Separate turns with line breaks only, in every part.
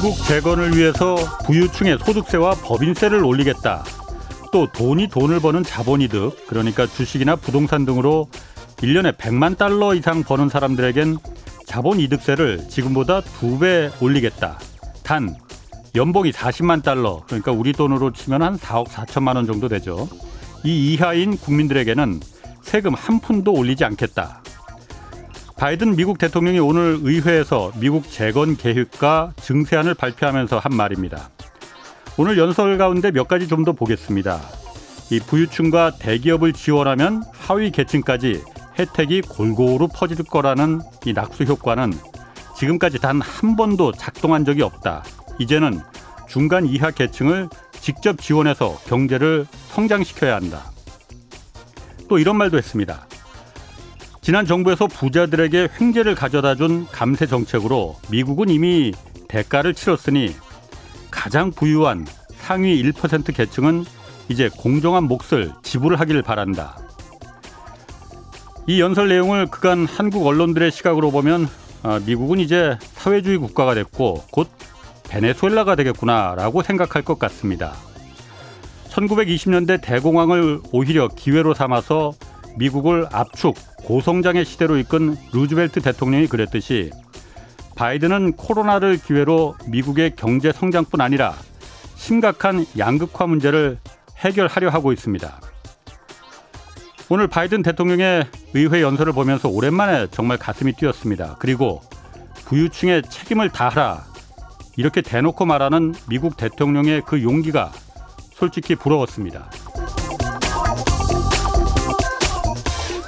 미국 재건을 위해서 부유층의 소득세와 법인세를 올리겠다. 또 돈이 돈을 버는 자본이득, 그러니까 주식이나 부동산 등으로 1년에 100만 달러 이상 버는 사람들에겐 자본이득세를 지금보다 두 배 올리겠다. 단 연봉이 40만 달러, 그러니까 우리 돈으로 치면 한 4억 4천만 원 정도 되죠. 이 이하인 국민들에게는 세금 한 푼도 올리지 않겠다. 바이든 미국 대통령이 오늘 의회에서 미국 재건 계획과 증세안을 발표하면서 한 말입니다. 오늘 연설 가운데 몇 가지 좀 더 보겠습니다. 이 부유층과 대기업을 지원하면 하위 계층까지 혜택이 골고루 퍼질 거라는 이 낙수 효과는 지금까지 단 한 번도 작동한 적이 없다. 이제는 중간 이하 계층을 직접 지원해서 경제를 성장시켜야 한다. 또 이런 말도 했습니다. 지난 정부에서 부자들에게 횡재를 가져다 준 감세 정책으로 미국은 이미 대가를 치렀으니 가장 부유한 상위 1% 계층은 이제 공정한 몫을 지불하기를 바란다. 이 연설 내용을 그간 한국 언론들의 시각으로 보면 아, 미국은 이제 사회주의 국가가 됐고 곧 베네수엘라가 되겠구나라고 생각할 것 같습니다. 1920년대 대공황을 오히려 기회로 삼아서 미국을 압축, 고성장의 시대로 이끈 루즈벨트 대통령이 그랬듯이 바이든은 코로나를 기회로 미국의 경제 성장뿐 아니라 심각한 양극화 문제를 해결하려 하고 있습니다. 오늘 바이든 대통령의 의회 연설을 보면서 오랜만에 정말 가슴이 뛰었습니다. 그리고 부유층의 책임을 다하라 이렇게 대놓고 말하는 미국 대통령의 그 용기가 솔직히 부러웠습니다.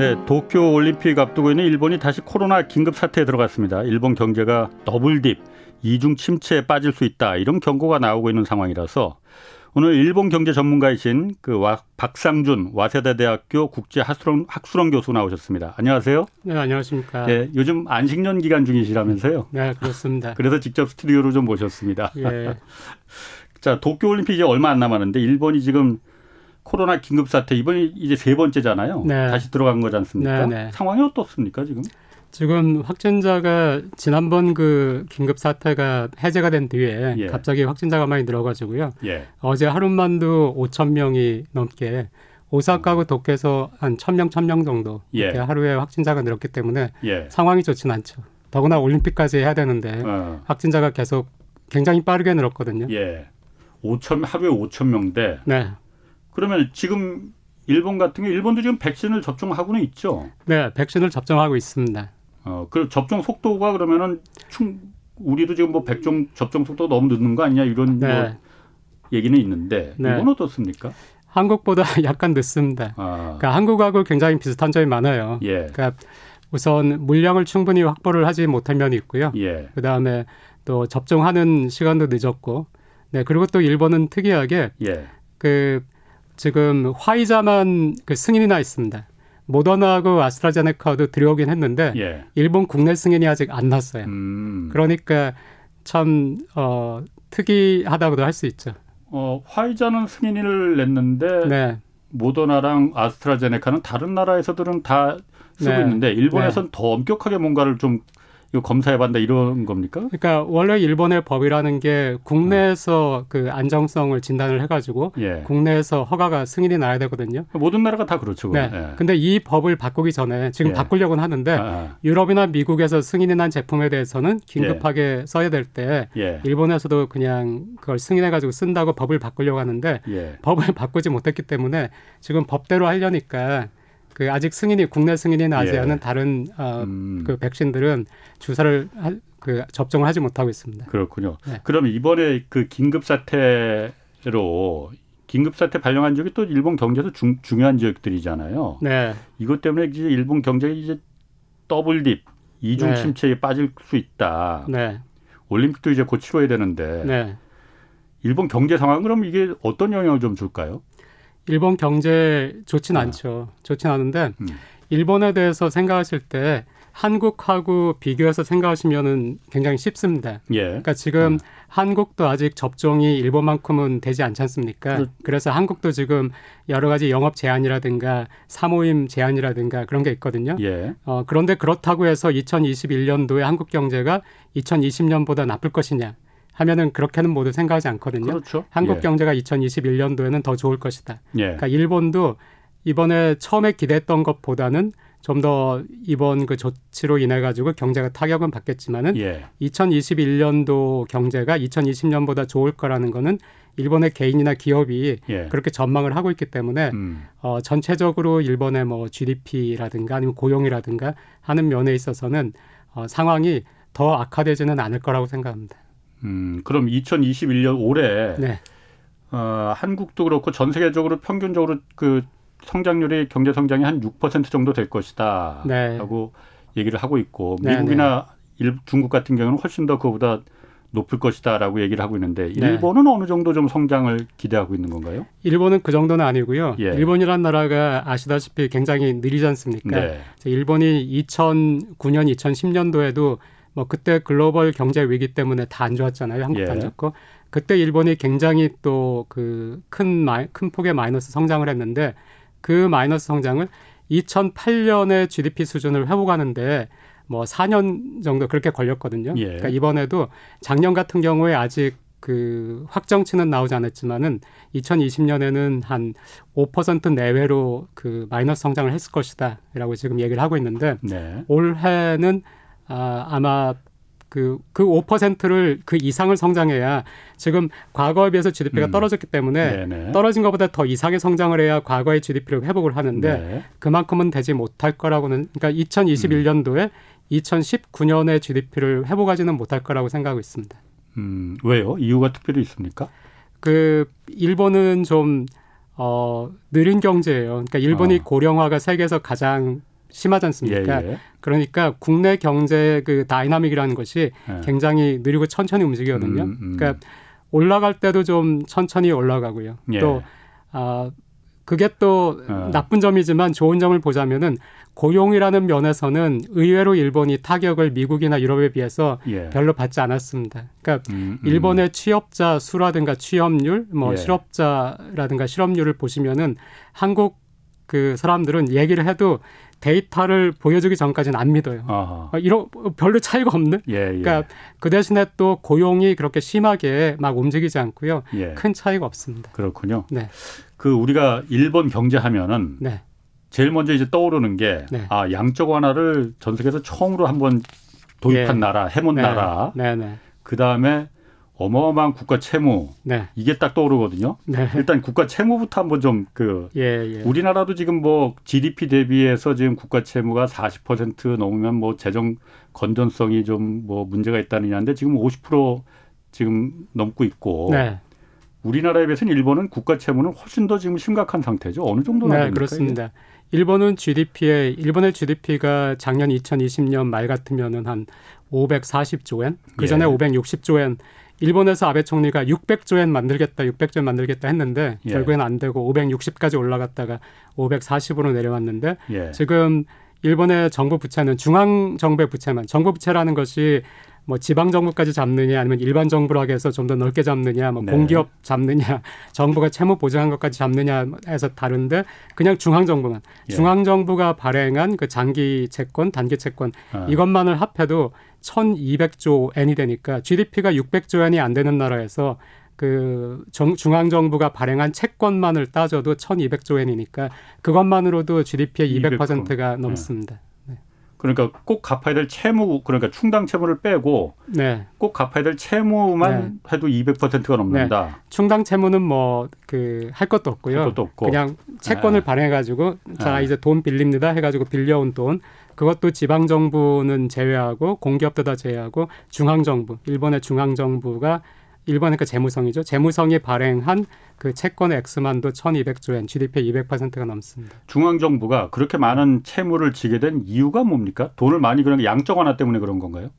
네, 도쿄 올림픽 앞두고 있는 일본이 다시 코로나 긴급 사태에 들어갔습니다. 일본 경제가 더블딥, 이중 침체에 빠질 수 있다. 이런 경고가 나오고 있는 상황이라서 오늘 일본 경제 전문가이신 그 박상준 와세다 대학교 국제 학술원, 학술원 교수 나오셨습니다. 안녕하세요.
네, 안녕하십니까.
네, 요즘 안식년 기간 중이시라면서요?
네, 그렇습니다.
그래서 직접 스튜디오로 좀 모셨습니다.
예.
자, 도쿄 올림픽 이제 얼마 안 남았는데 일본이 지금 코로나 긴급 사태 이번이 이제 세 번째잖아요.
네.
다시 들어간 거지 않습니까?
네, 네.
상황이 어떻습니까 지금?
지금 확진자가 지난번 그 긴급 사태가 해제가 된 뒤에
예.
갑자기 확진자가 많이 늘어가지고요.
예.
어제 하루만도 5천 명이 넘게 오사카하고 도쿄에서 한 1,000명, 1,000명 정도
예.
이렇게 하루에 확진자가 늘었기 때문에
예.
상황이 좋진 않죠. 더구나 올림픽까지 해야 되는데
어.
확진자가 계속 굉장히 빠르게 늘었거든요.
예. 5천 하루에 5천 명대.
네.
그러면 지금 일본 같은 게 일본도 지금 백신을 접종하고는 있죠.
네, 백신을 접종하고 있습니다.
어, 그 접종 속도가 그러면은 충 우리도 지금 뭐 백종 접종 속도 가 너무 늦는 거 아니냐 이런
네.
뭐 얘기는 있는데
네.
이건 어떻습니까?
한국보다 약간 늦습니다.
아,
그러니까 한국하고 굉장히 비슷한 점이 많아요.
예.
그러니까 우선 물량을 충분히 확보를 하지 못한 면이 있고요.
예.
그 다음에 또 접종하는 시간도 늦었고, 네 그리고 또 일본은 특이하게
예.
그 지금 화이자만 그 승인이 나 있습니다. 모더나하고 아스트라제네카도 들어오긴 했는데
예.
일본 국내 승인이 아직 안 났어요.
음.
그러니까 참 어, 특이하다고도 할 수 있죠.
어, 화이자는 승인을 냈는데
네,
모더나랑 아스트라제네카는 다른 나라에서들은 다 쓰고
네.
있는데 일본에서는 더 엄격하게 뭔가를 좀 이거 검사해봤다 이런 겁니까?
그러니까 원래 일본의 법이라는 게 국내에서 그 안정성을 진단을 해가지고
예.
국내에서 허가가 승인이 나야 되거든요.
모든 나라가 다 그렇죠.
네.
예.
근데 이 법을 바꾸기 전에 지금
예.
바꾸려고는 하는데
아, 아.
유럽이나 미국에서 승인이 난 제품에 대해서는 긴급하게 써야 될때
예.
일본에서도 그냥 그걸 승인해가지고 쓴다고 법을 바꾸려고 하는데
예.
법을 바꾸지 못했기 때문에 지금 법대로 하려니까 그 아직 승인이 국내 승인이 나지
예.
않은 다른 어,
음,
그 백신들은 주사를 하, 그 접종을 하지 못하고 있습니다.
그렇군요.
네.
그러면 이번에 그 긴급 사태로 긴급 사태 발령한 지역이 또 일본 경제에서 중, 중요한 지역들이잖아요.
네,
이것 때문에 이제 일본 경제가 이제 더블 딥 이중
네.
침체에 빠질 수 있다.
네,
올림픽도 이제 곧 치러야 되는데
네.
일본 경제 상황 그럼 이게 어떤 영향을 좀 줄까요?
일본 경제 좋진
아.
않죠. 좋진 않은데
음.
일본에 대해서 생각하실 때 한국하고 비교해서 생각하시면은 굉장히 쉽습니다.
예.
그러니까 지금
음.
한국도 아직 접종이 일본만큼은 되지 않지 않습니까?
그-
그래서 한국도 지금 여러 가지 영업 제한이라든가 사모임 제한이라든가 그런 게 있거든요.
예.
어, 그런데 그렇다고 해서 2021년도에 한국 경제가 2020년보다 나쁠 것이냐 하면은 그렇게는 모두 생각하지 않거든요.
그렇죠.
한국
예.
경제가 2021년도에는 더 좋을 것이다.
예.
그러니까 일본도 이번에 처음에 기대했던 것보다는 좀 더 이번 그 조치로 인해 가지고 경제가 타격은 받겠지만은
예.
2021년도 경제가 2020년보다 좋을 거라는 거는 일본의 개인이나 기업이
예.
그렇게 전망을 하고 있기 때문에
음.
어, 전체적으로 일본의 뭐 GDP라든가 아니면 고용이라든가 하는 면에 있어서는 어, 상황이 더 악화되지는 않을 거라고 생각합니다.
음. 그럼 2021년 올해
네,
어, 한국도 그렇고 전 세계적으로 평균적으로 그 성장률이 경제 성장이 한 6% 정도 될 것이다.
네.
라고 얘기를 하고 있고
네,
미국이나 일, 중국 같은 경우는 훨씬 더 그보다 높을 것이다라고 얘기를 하고 있는데
네.
일본은 어느 정도 좀 성장을 기대하고 있는 건가요?
일본은 그 정도는 아니고요.
예.
일본이란 나라가 아시다시피 굉장히 느리지 않습니까?
네.
일본이 2009년, 2010년도에도 뭐 그때 글로벌 경제 위기 때문에 다 안 좋았잖아요. 한국도
예.
안 좋고 그때 일본이 굉장히 또 그 큰 큰 폭의 마이너스 성장을 했는데 그 마이너스 성장을 2008년의 GDP 수준을 회복하는데 뭐 4년 정도 그렇게 걸렸거든요.
예.
그러니까 이번에도 작년 같은 경우에 아직 그 확정치는 나오지 않았지만은 2020년에는 한 5% 내외로 그 마이너스 성장을 했을 것이다라고 지금 얘기를 하고 있는데
네.
올해는 아, 아마 그, 그 5%를 그 이상을 성장해야 지금 과거에 비해서 GDP가
음.
떨어졌기 때문에
네네.
떨어진 것보다 더 이상의 성장을 해야 과거의 GDP를 회복을 하는데
네.
그만큼은 되지 못할 거라고는 그러니까 2021년도에 2019년의 GDP를 회복하지는 못할 거라고 생각하고 있습니다.
음, 왜요? 이유가 특별히 있습니까?
그 일본은 좀 어, 느린 경제예요. 그러니까 일본이
아.
고령화가 세계에서 가장 심하지 않습니까?
예, 예.
그러니까 국내 경제 그 dynamic이라는 것이
예.
굉장히 느리고 천천히 움직이거든요.
음, 음.
그러니까 올라갈 때도 좀 천천히 올라가고요.
예.
또 아, 그게 또
어.
나쁜 점이지만 좋은 점을 보자면은 고용이라는 면에서는 의외로 일본이 타격을 미국이나 유럽에 비해서
예.
별로 받지 않았습니다. 그러니까
음, 음.
일본의 취업자 수라든가 취업률, 뭐
예.
실업자라든가 실업률을 보시면은 한국 그 사람들은 얘기를 해도 데이터를 보여주기 전까지는 안 믿어요.
아하.
아, 이런 별로 차이가 없는.
예, 예.
그러니까 그 대신에 또 고용이 그렇게 심하게 막 움직이지 않고요.
예.
큰 차이가 없습니다.
그렇군요.
네,
그 우리가 일본 경제 하면은
네,
제일 먼저 이제 떠오르는 게
네.
아, 양적 완화를 전 세계에서 처음으로 한번 도입한
예.
나라, 해본
네,
나라.
네, 네,
그다음에 어마어마한 국가 채무.
네,
이게 딱 떠오르거든요.
네,
일단 국가 채무부터 한번 좀그
예, 예,
우리나라도 지금 뭐 GDP 대비해서 지금 국가 채무가 40% 넘으면 뭐 재정 건전성이 좀 뭐 문제가 있다느냐인데 지금 50% 지금 넘고 있고
네,
우리나라에 비해서는 일본은 국가 채무는 훨씬 더 지금 심각한 상태죠. 어느 정도나
네,
됩니까,
그렇습니다. 일본은 GDP에 일본의 GDP가 작년 2020년 말 같으면은 한 540조 엔, 그 전에
예.
560조 엔. 일본에서 아베 총리가 600조 엔 만들겠다, 600조 엔 만들겠다 했는데
예.
결국엔 안 되고 560까지 올라갔다가 540으로 내려왔는데?
예.
지금 일본의 정부 부채는 중앙 정부의 부채만 정부 부채라는 것이 뭐 지방 정부까지 잡느냐 아니면 일반 하게 해서 좀 더 넓게 잡느냐 뭐
네.
공기업 잡느냐 정부가 채무 보증한 것까지 잡느냐 해서 다른데 그냥 중앙 정부만
예.
중앙 정부가 발행한 그 장기 채권 단기 채권
아,
이것만을 합해도 1200조 엔이 되니까 GDP가 600조 엔이 안 되는 나라에서 그 정, 중앙 정부가 발행한 채권만을 따져도 1200조 엔이니까 그것만으로도 GDP의
200%.
200%가 넘습니다.
그러니까 꼭 갚아야 될 채무 그러니까 충당 채무를 빼고
네.
꼭 갚아야 될 채무만 해도 200%가 넘는다.
충당 채무는 뭐 그 할 것도 없고요.
할 것도 없고.
그냥 채권을
아.
발행해 가지고 자,
아.
이제 돈 빌립니다 해 가지고 빌려온 돈 그것도 지방 정부는 제외하고 공기업도 다 제외하고 중앙 정부, 일본의 중앙 정부가 일본의 그 재무성이죠. 재무성이 발행한 그 채권의 액수만도 1200조 엔, GDP의 200%가 넘습니다.
중앙 정부가 그렇게 많은 채무를 지게 된 이유가 뭡니까? 돈을 많이 그런 게 양적 완화 때문에 그런 건가요?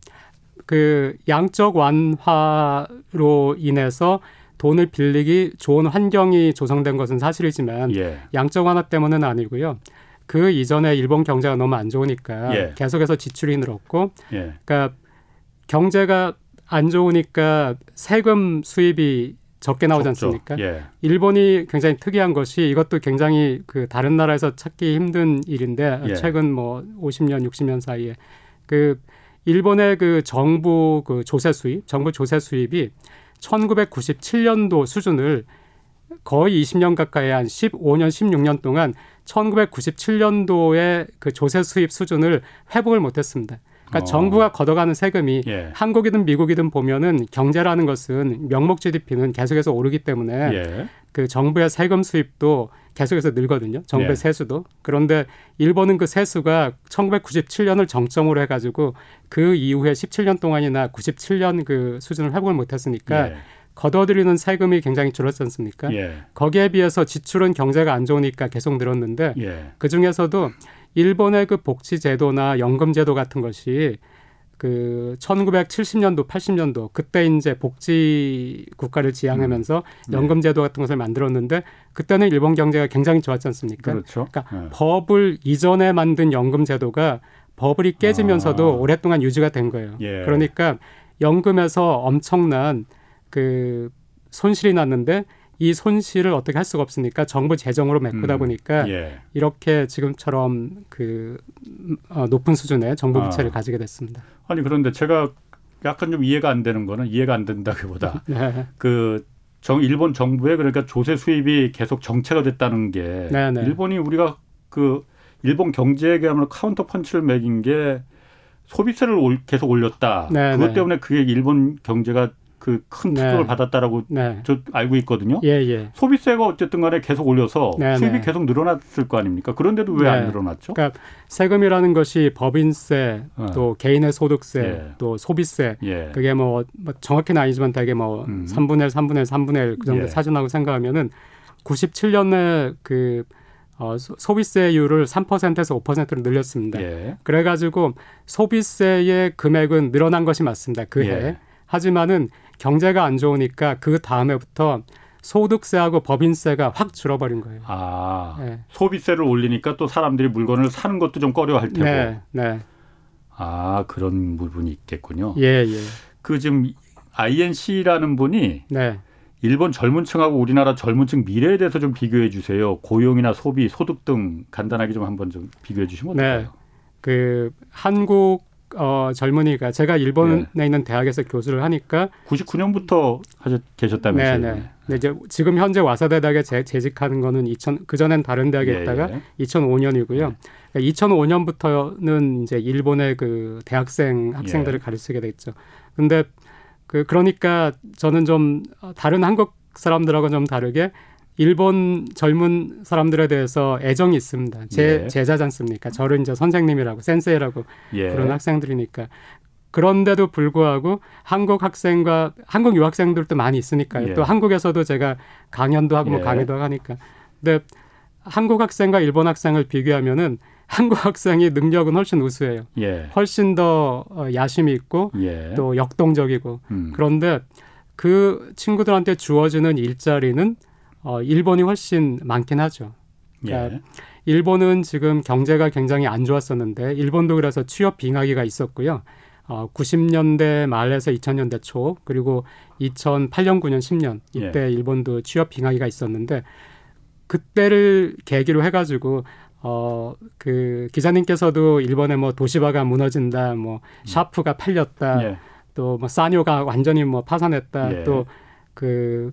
그 양적 완화로 인해서 돈을 빌리기 좋은 환경이 조성된 것은 사실이지만
예.
양적 완화 때문은 아니고요. 그 이전에 일본 경제가 너무 안 좋으니까
예.
계속해서 지출이 늘었고,
예.
그러니까 경제가 안 좋으니까 세금 수입이 적게 나오지
적죠.
않습니까?
예.
일본이 굉장히 특이한 것이 이것도 굉장히 그 다른 나라에서 찾기 힘든 일인데
예.
최근 뭐 50년, 60년 사이에 그 일본의 그 정부 그 조세 수입, 정부 조세 수입이 1997년도 수준을 거의 20년 가까이 한 15년, 16년 동안 1997년도의 그 조세 수입 수준을 회복을 못했습니다. 그러니까
어.
정부가 걷어가는 세금이
예.
한국이든 미국이든 보면은 경제라는 것은 명목 GDP는 계속해서 오르기 때문에
예.
그 정부의 세금 수입도 계속해서 늘거든요. 정부의
예.
세수도. 그런데 일본은 그 세수가 1997년을 정점으로 해가지고 그 이후에 17년 동안이나 97년 그 수준을 회복을 못했으니까
예.
걷어들이는 세금이 굉장히 줄었지 않습니까?
예.
거기에 비해서 지출은 경제가 안 좋으니까 계속 늘었는데
예.
그 중에서도 일본의 그 복지 제도나 연금 제도 같은 것이 그 1970년도, 80년도 그때 이제 복지 국가를 지향하면서
네.
연금 제도 같은 것을 만들었는데 그때는 일본 경제가 굉장히 좋았지 않습니까?
그렇죠.
그러니까
예.
법을 이전에 만든 연금 제도가 버블이 깨지면서도
아.
오랫동안 유지가 된 거예요.
예.
그러니까 연금에서 엄청난 그 손실이 났는데 이 손실을 어떻게 할 수가 없으니까 정부 재정으로 메꾸다
음.
보니까
예.
이렇게 지금처럼 그 음, 어, 높은 수준의 정부 부채를
아.
가지게 됐습니다.
아니 그런데 제가 약간 좀 이해가 안 되는 거는 이해가 안 된다기보다
네.
그 정, 일본 정부의 그러니까 조세 수입이 계속 정체가 됐다는 게
네, 네.
일본이 우리가 그 일본 경제에게야말로 카운터 펀치를 매긴 게 소비세를 올, 계속 올렸다.
네,
그것
네.
때문에 그게 일본 경제가 그큰
네.
받았다라고
네.
저 알고 있거든요.
예, 예.
소비세가 어쨌든 간에 계속 올려서
네,
수입이
네.
계속 늘어났을 거 아닙니까? 그런데도 왜안
네.
늘어났죠?
그러니까 세금이라는 것이 법인세,
어.
또 개인의 소득세,
예.
또 소비세,
예.
그게 뭐, 뭐 정확히는 아니지만 되게 뭐
음.
3분의 1, 3분의 1, 3분의 1 그 정도
예.
사준다고 생각하면은 97년에 그 어, 소- 소비세율을 3%에서 5%로 늘렸습니다.
예.
그래가지고 소비세의 금액은 늘어난 것이 맞습니다. 그 해.
예.
하지만은 경제가 안 좋으니까 그 다음에부터 소득세하고 법인세가 확 줄어버린 거예요.
아
네.
소비세를 올리니까 또 사람들이 물건을 사는 것도 좀 꺼려할 테고.
네, 네,
아 그런 부분이 있겠군요.
예, 예,
그 지금 INC라는 분이
네,
일본 젊은층하고 우리나라 젊은층 미래에 대해서 좀 비교해 주세요. 고용이나 소비, 소득 등 간단하게 좀 한번 좀 비교해 주시면
네.
어떨까요?
그 한국 어, 젊은이가 제가 일본에
네.
있는 대학에서 교수를 하니까
99년부터 하셨 계셨다면서요?
네, 네. 근데 이제 지금 현재 와사대 대학에 재, 재직하는 거는 2000 그전엔 다른 대학에
예,
있다가
예.
2005년이고요.
네.
2005년부터는 이제 일본의 그 대학생 학생들을
예.
가르치게 됐죠. 근데 그 그러니까 저는 좀 다른 한국 사람들하고 좀 다르게 일본 젊은 사람들에 대해서 애정이 있습니다. 제
예.
제자지 않습니까? 저를 이제 선생님이라고 센세이라고
예.
그런 학생들이니까 그런데도 불구하고 한국 학생과 한국 유학생들도 많이 있으니까요.
예.
또 한국에서도 제가 강연도 하고 뭐
예.
강의도 하니까. 근데 한국 학생과 일본 학생을 비교하면은 한국 학생이 능력은 훨씬 우수해요.
예.
훨씬 더 어, 야심이 있고
예.
또 역동적이고
음.
그런데 그 친구들한테 주어지는 일자리는 어, 일본이 훨씬 많긴 하죠. 그러니까
예.
일본은 지금 경제가 굉장히 안 좋았었는데 일본도 그래서 취업 빙하기가 있었고요. 어, 90년대 말에서 2000년대 초 그리고 2008년, 9년, 10년 이때 일본도 취업 빙하기가 있었는데 그때를 계기로 해가지고 어 그 기자님께서도 일본의 뭐 도시바가 무너진다, 뭐 샤프가 팔렸다,
예.
또뭐 사뇨가 완전히 뭐 파산했다,
예.
또그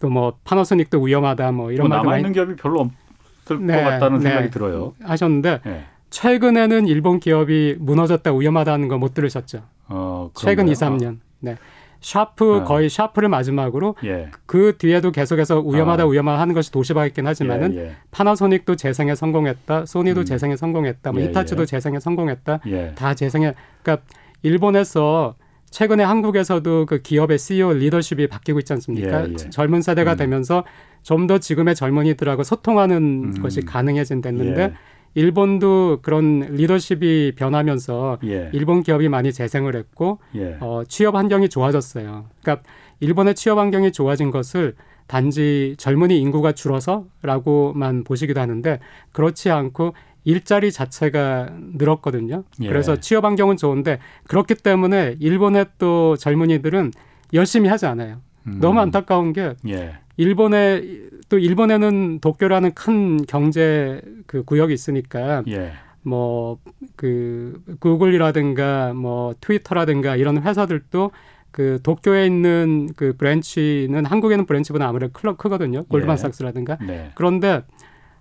또 뭐 파나소닉도 위험하다, 뭐 이런
뭐 남아
많이
있는 기업이 별로 없을
네,
것 같다는
네.
생각이 들어요.
하셨는데
예.
최근에는 일본 기업이 무너졌다 위험하다는 거 못 들으셨죠?
어,
최근 2,
그런가요?
3년. 네. 샤프
아.
거의 샤프를 마지막으로
예.
그 뒤에도 계속해서 위험하다
아.
위험하다 하는 것이 도시바있긴 하지만은
예,
파나소닉도 재생에 성공했다. 소니도
음.
재생에 성공했다. 뭐
예,
히타치도
예.
재생에 성공했다.
예.
다 재생에 그러니까 일본에서 최근에 한국에서도 그 기업의 CEO 리더십이 바뀌고 있지 않습니까?
예, 예.
젊은 세대가
음.
되면서 좀 더 지금의 젊은이들하고 소통하는
음.
것이 가능해진댔는데
예.
일본도 그런 리더십이 변하면서
예.
일본 기업이 많이 재생을 했고
예.
어, 취업 환경이 좋아졌어요. 그러니까 일본의 취업 환경이 좋아진 것을 단지 젊은이 인구가 줄어서라고만 보시기도 하는데 그렇지 않고 일자리 자체가 늘었거든요.
예.
그래서 취업 환경은 좋은데 그렇기 때문에 일본의 또 젊은이들은 열심히 하지 않아요.
음.
너무 안타까운 게
예.
일본에 또 일본에는 도쿄라는 큰 경제 그 구역이 있으니까
예.
뭐그 구글이라든가 뭐 트위터라든가 이런 회사들도 그 도쿄에 있는 그 branch는 한국에는 branch보다 아무래도 클 크거든요. 골드만삭스라든가.
네.
그런데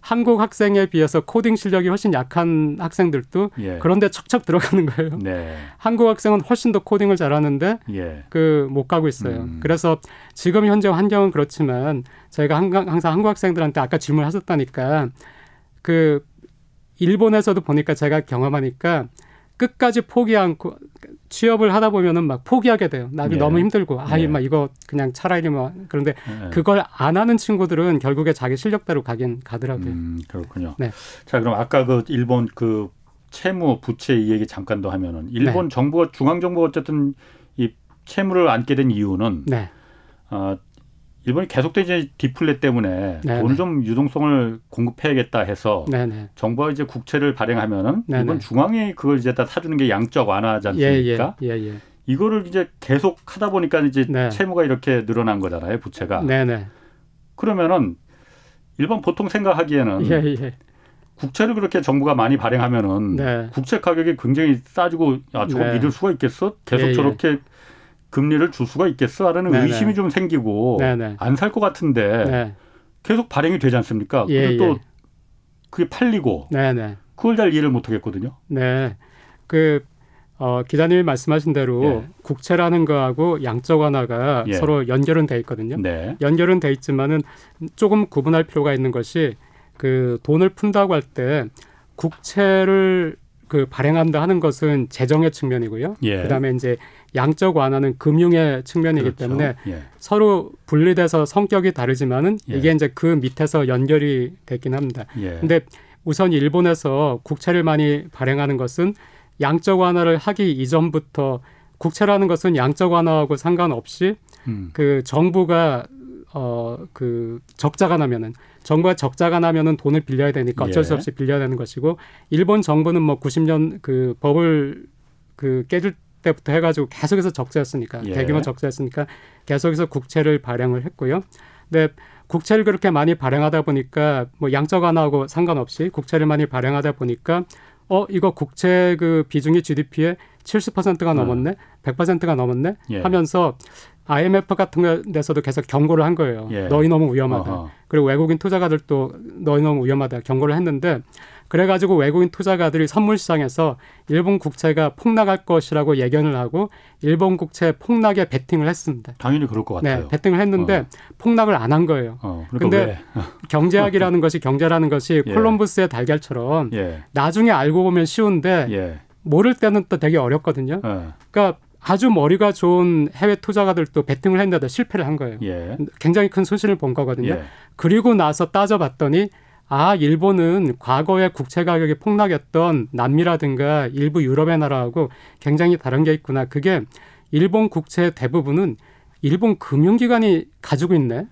한국 학생에 비해서 코딩 실력이 훨씬 약한 학생들도
예.
그런데 척척 들어가는 거예요.
네.
한국 학생은 훨씬 더 코딩을 잘하는데
예.
그못 가고 있어요.
음.
그래서 지금 현재 환경은 그렇지만 저희가 항상, 한국 학생들한테 아까 질문하셨다니까 그 일본에서도 보니까 제가 경험하니까 끝까지 포기 않고 취업을 하다 보면은 막 포기하게 돼요. 나중에
예.
너무 힘들고 아이
예.
막 이거 그냥 차라리 뭐 그런데
예.
그걸 안 하는 친구들은 결국에 자기 실력대로 가긴 가더라고요.
음, 그렇군요.
네.
자, 그럼 아까 그 일본 그 채무 부채 이 얘기 잠깐 더 하면은 일본
네.
정부가 중앙 정부가 어쨌든 이 채무를 안게 된 이유는
네,
어, 일본이 이제 디플레 때문에
네,
돈
네.
좀 유동성을 공급해야겠다 해서
네, 네,
정부가 이제 국채를 발행하면은
네,
일본
네.
중앙이 그걸 이제 다 사주는 게 양적 완화지
예, 예,
않습니까?
예, 예,
이거를 이제 계속 하다 보니까 이제
네.
채무가 이렇게 늘어난 거잖아요, 부채가.
네, 네,
그러면은 일본 보통 생각하기에는
예, 예,
국채를 그렇게 정부가 많이 발행하면은
네.
국채 가격이 굉장히 싸지고 야 저거
네.
믿을 수가 있겠어? 계속
예, 예.
저렇게 금리를 줄 수가 있겠어?라는
네,
의심이
네.
좀 생기고. 안 살 것 같은데
네,
계속 발행이 되지 않습니까?
예,
근데 또
예.
그게 팔리고
네, 네.
그걸 잘 이해를 못 하겠거든요.
네. 그, 어, 기자님이 말씀하신 대로
예.
국채라는 거하고 양적 완화가
예.
서로 연결은 돼 있거든요.
네.
연결은 돼 있지만은 조금 구분할 필요가 있는 것이 그 돈을 푼다고 할 때 국채를 그 발행한다 하는 것은 재정의 측면이고요.
예.
그다음에 이제 양적 완화는 금융의 측면이기
그렇죠.
때문에
예.
서로 분리돼서 성격이 다르지만은
예.
이게 이제 그 밑에서 연결이 됐긴 합니다.
예.
근데 우선 일본에서 국채를 많이 발행하는 것은 양적 완화를 하기 이전부터 국채라는 것은 양적 완화하고 상관없이
음.
그 정부가 어 그 적자가 나면은 정부가 적자가 나면은 돈을 빌려야 되니까 어쩔 수
예.
없이 빌려야 되는 것이고 일본 정부는 뭐 90년 그 법을 그 깨질 때부터 해가지고 계속해서 적자였으니까
예.
대규모 적자였으니까 계속해서 국채를 발행을 했고요. 근데 국채를 그렇게 많이 발행하다 보니까 뭐 양적 완화하고 상관없이 국채를 많이 발행하다 보니까 어 이거 국채 그 비중이 GDP의 70%가 넘었네, 100%가 넘었네
어. 예.
하면서 IMF 같은 데서도 계속 경고를 한 거예요.
예.
너희 너무 위험하다.
어허.
그리고 외국인 투자가들도 너희 너무 위험하다 경고를 했는데 그래가지고 외국인 투자가들이 선물 시장에서 일본 국채가 폭락할 것이라고 예견을 하고 일본 국채 폭락에 베팅을 했습니다.
당연히 그럴 것 같아요.
네, 베팅을 했는데
어.
폭락을 안 한 거예요.
어, 그러니까
근데 경제학이라는 것이 경제라는 것이
예.
콜럼부스의 달걀처럼
왜? 예.
나중에 알고 보면 쉬운데
예.
모를 때는 또 되게 어렵거든요.
어.
그러니까 아주 머리가 좋은 해외 투자가들도 베팅을 했는데 실패를 한 거예요.
예.
굉장히 큰 손실을 본 거거든요.
예.
그리고 나서 따져봤더니 아 일본은 과거에 국채 가격이 폭락했던 남미라든가 일부 유럽의 나라하고 굉장히 다른 게 있구나. 그게 일본 국채 대부분은 일본 금융기관이 가지고 있네.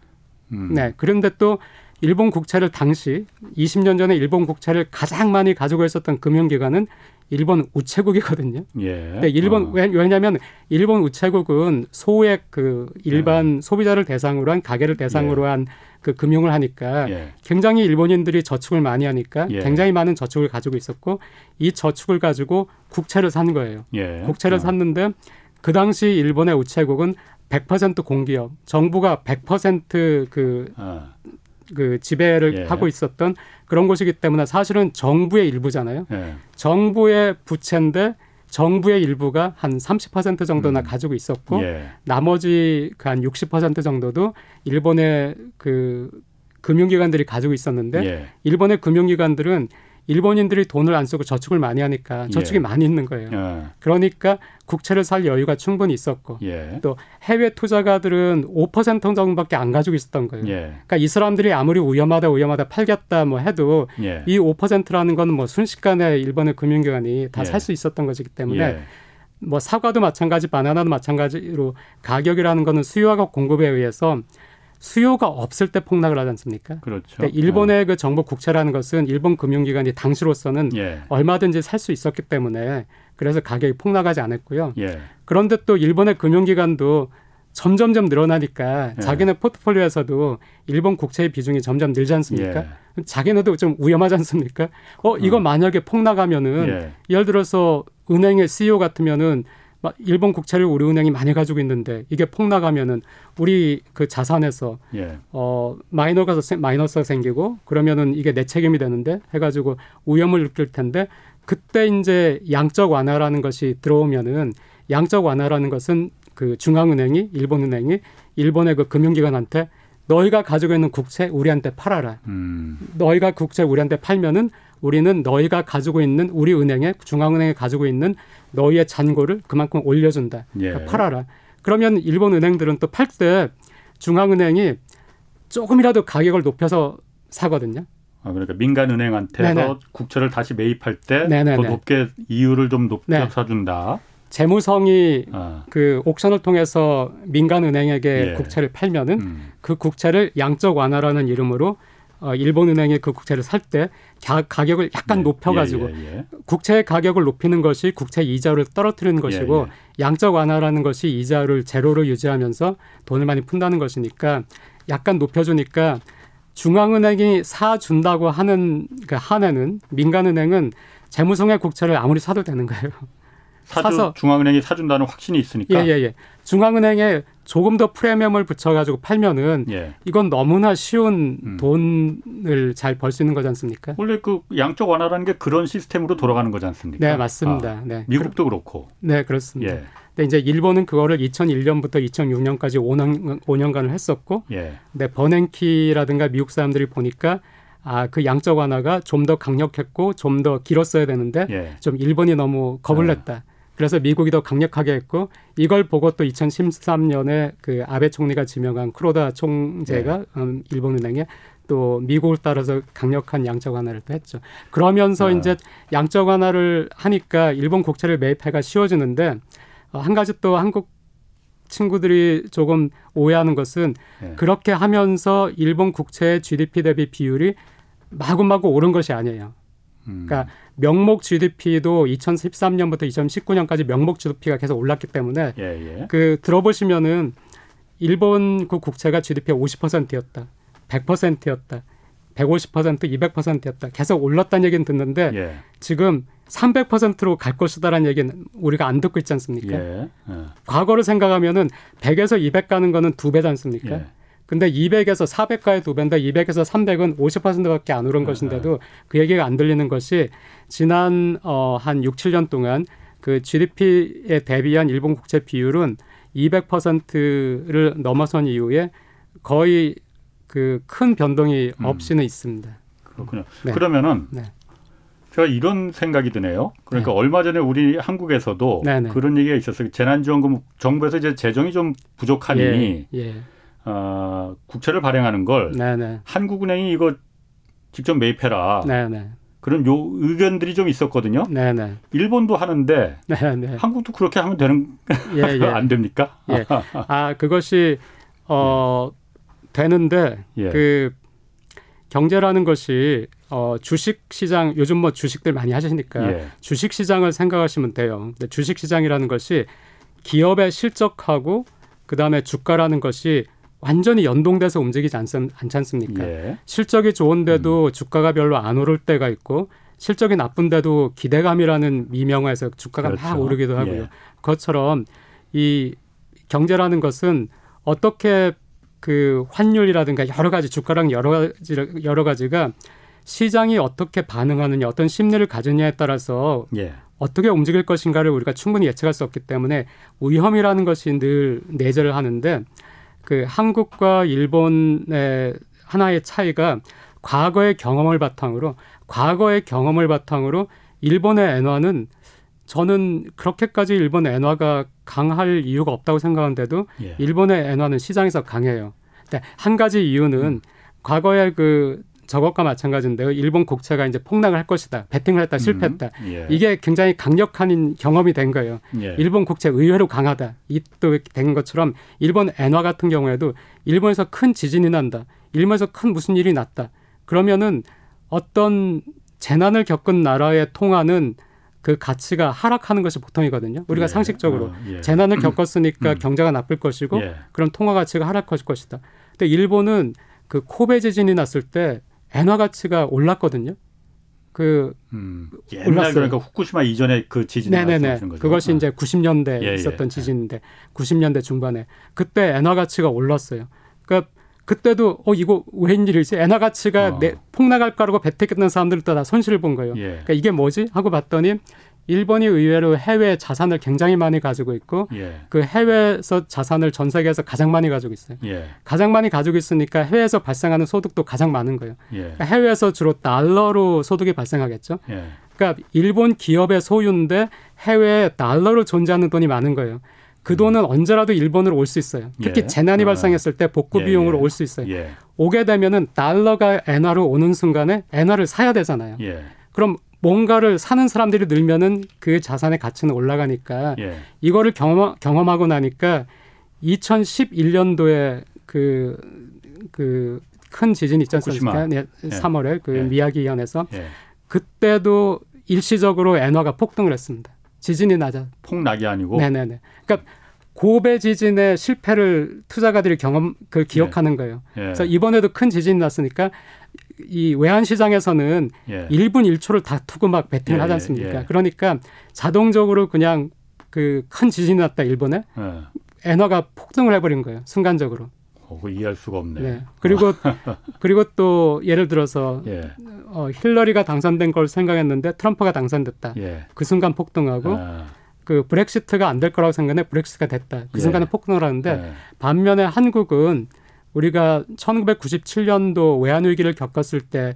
음.
네. 그런데 또 일본 국채를 당시 20년 전에 일본 국채를 가장 많이 가지고 있었던 금융기관은 일본 우체국이거든요.
예.
근데 일본
어.
왜, 왜냐하면 일본 우체국은 소액 그 일반 소비자를 대상으로 한 가게를 대상으로 한그 금융을 하니까
예.
굉장히 일본인들이 저축을 많이 하니까
예.
굉장히 많은 저축을 가지고 있었고 이 저축을 가지고 국채를 산 거예요.
예.
국채를
어.
샀는데 그 당시 일본의 우체국은 100% 공기업, 정부가 100%그
어.
그 지배를
예.
하고 있었던 그런 곳이기 때문에 사실은 정부의 일부잖아요.
예.
정부의 부채인데 정부의 일부가 한 30% 정도나
음.
가지고 있었고
예.
나머지 그 한 60% 정도도 일본의 그 금융기관들이 가지고 있었는데
예.
일본의 금융기관들은 일본인들이 돈을 안 쓰고 저축을 많이 하니까 저축이
예.
많이 있는 거예요.
예.
그러니까 국채를 살 여유가 충분히 있었고
예.
또 해외 투자가들은 5% 정도밖에 안 가지고 있었던 거예요.
예.
그러니까 이 사람들이 아무리 위험하다 위험하다 팔겠다 뭐 해도
예.
이 5%라는 건 뭐 순식간에 일본의 금융기관이 다
예.
살수 있었던 것이기 때문에
예.
뭐 사과도 마찬가지 바나나도 마찬가지로 가격이라는 거는 수요와 공급에 의해서 수요가 없을 때 폭락을 하지 않습니까?
그렇죠.
그러니까 일본의 그 정부 국채라는 것은 일본 금융기관이 당시로서는
예.
얼마든지 살 수 있었기 때문에 그래서 가격이 폭락하지 않았고요.
예.
그런데 또 일본의 금융기관도 점점점 늘어나니까
예.
자기네 포트폴리오에서도 일본 국채의 비중이 점점 늘지 않습니까?
예.
자기네도 좀 위험하지 않습니까? 어 이거
어.
만약에 폭락하면은
예.
예를 들어서 은행의 CEO 같으면은 막 일본 국채를 우리 은행이 많이 가지고 있는데 이게 폭락하면은 우리 그 자산에서
예.
어 마이너가 생- 마이너스가 생기고 그러면은 이게 내 책임이 되는데 해가지고 위험을 느낄 텐데 그때 이제 양적 완화라는 것이 들어오면은 양적 완화라는 것은 그 중앙은행이 일본은행이 일본의 그 금융기관한테 너희가 가지고 있는 국채 우리한테 팔아라.
음.
너희가 국채 우리한테 팔면은 우리는 너희가 가지고 있는 우리 은행에 중앙은행에 가지고 있는 너희의 잔고를 그만큼 올려준다.
예.
그러니까 팔아라. 그러면 일본 은행들은 또 팔 때 중앙은행이 조금이라도 가격을 높여서 사거든요.
아, 그러니까 민간 은행한테서. 국채를 다시 매입할 때 더. 높게 이율을 좀 높여
네.
사준다.
재무성이
아.
그 옥션을 통해서 민간 은행에게
예.
국채를 팔면은
음.
그 국채를 양적 완화라는 이름으로 어, 일본 은행이 그 국채를 살 때 가격을 약간
예.
높여가지고
예, 예, 예.
국채 가격을 높이는 것이 국채 이자를 떨어뜨리는 것이고
예,
양적 완화라는 것이 이자를 제로로 유지하면서 돈을 많이 푼다는 것이니까 약간 높여주니까 중앙은행이 사준다고 하는 그 한에는 민간은행은 재무성의 국채를 아무리 사도 되는 거예요.
사주
사서-
중앙은행이 사준다는 확신이 있으니까.
예예예. 예, 중앙은행에 조금 더 프리미엄을 붙여가지고 팔면은
예.
이건 너무나 쉬운
음.
돈을 잘 벌 수 있는 거지 않습니까?
원래 그 양적 완화라는 게 그런 시스템으로 돌아가는 거지 않습니까?
네 맞습니다.
아,
네.
미국도 그 렇고.
그, 네 그렇습니다.
예.
근데 이제 일본은 그거를 2001년부터 2006년까지 5년, 5년간을 했었고,
예.
근데 버냉키라든가 미국 사람들이 보니까 아 그 양적 완화가 좀 더 강력했고 좀 더 길었어야 되는데
예.
좀 일본이 너무 겁을
네.
냈다. 그래서 미국이 더 강력하게 했고 이걸 보고 또 2013년에 그 아베 총리가 지명한 크로다 총재가 음, 일본은행에 또 미국을 따라서 강력한 양적 완화를 또 했죠. 그러면서
네.
이제 양적 완화를 하니까 일본 국채를 매입하기가 쉬워지는데 어, 한 가지 또 한국 친구들이 조금 오해하는 것은
예.
그렇게 하면서 일본 국채의 GDP 대비 비율이 마구마구 오른 것이 아니에요.
음.
그러니까 명목 GDP도 2013년부터 2019년까지 명목 GDP가 계속 올랐기 때문에
예, 예.
그 들어보시면은 일본 그 국채가 GDP의 50%였다. 100%였다. 150%, 200%였다. 계속 올랐다는 얘기는 듣는데
예.
지금 300%로 갈 것이다라는 얘기는 우리가 안 듣고 있지 않습니까?
예. 예.
과거를 생각하면은 100에서 200 가는 거는 두 배지 않습니까?
예.
근데 200에서 400가의 두 배인데 200에서 300은 50%밖에 안 오른
네,
것인데도 그 얘기가 안 들리는 것이 지난 어, 한 6, 7년 동안 그 GDP에 대비한 일본 국채 비율은 200%를 넘어선 이후에 거의 그 큰 변동이
음.
없이는 있습니다.
그렇군요.
네.
그러면은
네.
제가 이런 생각이 드네요. 그러니까
네.
얼마 전에 우리 한국에서도
네, 네.
그런 얘기가 있었어요. 재난지원금 정부에서 이제 재정이 좀 부족하니
예, 예.
어, 국채를 발행하는 걸
네, 네.
한국은행이 이거 직접 매입해라.
네, 네.
그런 요 의견들이 좀 있었거든요.
네, 네.
일본도 하는데. 한국도 그렇게 하면 되는
예, 예.
안 됩니까?
예. 아, 그것이 어 되는데
예.
그 경제라는 것이 어 주식 시장 요즘 뭐 주식들 많이 하시니까
예.
주식 시장을 생각하시면 돼요. 근데 주식 시장이라는 것이 기업의 실적하고 그다음에 주가라는 것이 완전히 연동돼서 움직이지 않, 않지 않습니까?
예.
실적이 좋은데도 주가가 별로 안 오를 때가 있고 실적이 나쁜데도 기대감이라는 미명화에서 주가가 막
그렇죠.
오르기도 하고요.
예.
그것처럼 이 경제라는 것은 어떻게 그 환율이라든가 여러 가지 주가랑 여러 가지 여러 가지가 시장이 어떻게 반응하느냐 어떤 심리를 가지냐에 따라서
예.
어떻게 움직일 것인가를 우리가 충분히 예측할 수 없기 때문에 위험이라는 것이 늘 내재를 하는데 그 한국과 일본의 하나의 차이가 과거의 경험을 바탕으로 과거의 경험을 바탕으로 일본의 엔화는 저는 그렇게까지 일본 엔화가 강할 이유가 없다고 생각하는데도
예.
일본의 엔화는 시장에서 강해요. 근데 한 가지 이유는
음.
과거에 그 저것과 마찬가지인데요. 일본 국채가 이제 폭락을 할 것이다. 베팅을 했다. 실패했다.
음, 예.
이게 굉장히 강력한 경험이 된 거예요.
예.
일본 국채 의외로 강하다. 이 또 된 것처럼 일본 엔화 같은 경우에도 일본에서 큰 지진이 난다. 일본에서 큰 무슨 일이 났다. 그러면은 어떤 재난을 겪은 나라의 통화는 그 가치가 하락하는 것이 보통이거든요. 우리가
예.
상식적으로
어, 예.
재난을 겪었으니까
음.
경제가 나쁠 것이고
예.
그럼 통화 가치가 하락할 것이다. 근데 일본은 그 코베 지진이 났을 때 엔화 가치가 올랐거든요. 그
음, 옛날
올랐어요.
그러니까 후쿠시마 이전에 그 지진이
네네네. 그것이
어.
이제 90년대
예, 예.
있었던 지진인데 90년대 중반에 그때 엔화 가치가 올랐어요. 그러니까 그때도 어 이거 웬일이지? 엔화 가치가
어.
내, 폭락할 거라고 베팅했던 사람들도 다 손실을 본 거예요.
예.
그러니까 이게 뭐지? 하고 봤더니 일본이 의외로 해외 자산을 굉장히 많이 가지고 있고
예.
그 해외에서 자산을 전 세계에서 가장 많이 가지고 있어요.
예.
가장 많이 가지고 있으니까 해외에서 발생하는 소득도 가장 많은 거예요.
예.
그러니까 해외에서 주로 달러로 소득이 발생하겠죠.
예.
그러니까 일본 기업의 소유인데 해외에 달러로 존재하는 돈이 많은 거예요. 그 돈은 언제라도 일본으로 올 수 있어요. 특히
음. 예.
재난이
아.
발생했을 때 복구
예,
비용으로
예.
올수 있어요.
예.
오게 되면은 달러가 엔화로 오는 순간에 엔화를 사야 되잖아요.
예.
그럼 뭔가를 사는 사람들이 늘면은 그 자산의 가치는 올라가니까
예.
이거를 경험, 경험하고 나니까 2011년도에 그, 그, 큰 지진 있지 않습니까? 네,
예.
3월에 그
예.
미야기현에서
예.
그때도 일시적으로 엔화가 폭등을 했습니다. 지진이 나자.
폭락이 아니고
네네네. 그러니까 고베 지진의 실패를 투자가들이 경험, 그 기억하는 거예요.
예.
그래서 이번에도 큰 지진이 났으니까 이 외환 시장에서는
예.
1분 1초를 다투고 막 베팅을
예,
하지
예,
않습니까?
예.
그러니까 자동적으로 그냥 그 큰 지진이 났다 일본에
예.
엔화가 폭등을 해버린 거예요 순간적으로.
어, 이해할 수가 없네.
네. 그리고 그리고 또 예를 들어서
예.
어, 힐러리가 당선된 걸 생각했는데 트럼프가 당선됐다.
예.
그 순간 폭등하고
아,
그 브렉시트가 안 될 거라고 생각했는데 브렉시트가 됐다. 그
예.
순간에 폭등을 하는데
예.
반면에 한국은 우리가 1997년도 외환 위기를 겪었을 때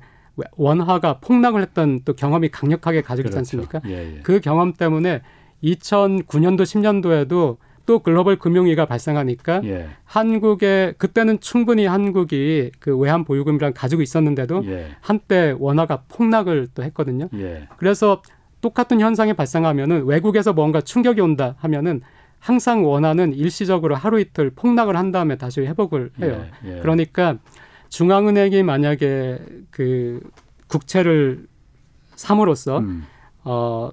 원화가 폭락을 했던 또 경험이 강력하게 가지고 있지
그렇죠.
않습니까?
예, 예.
그 경험 때문에 2009년도 10년도에도 또 글로벌 금융위기가 발생하니까
예.
한국의 그때는 충분히 한국이 그 외환 보유금이랑 가지고 있었는데도
예.
한때 원화가 폭락을 또 했거든요.
예.
그래서 똑같은 현상이 발생하면은 외국에서 뭔가 충격이 온다 하면은 항상 원화는 일시적으로 하루 이틀 폭락을 한 다음에 다시 회복을 해요.
예. 예.
그러니까 중앙은행이 만약에 그 국채를 삼으로써
음.
어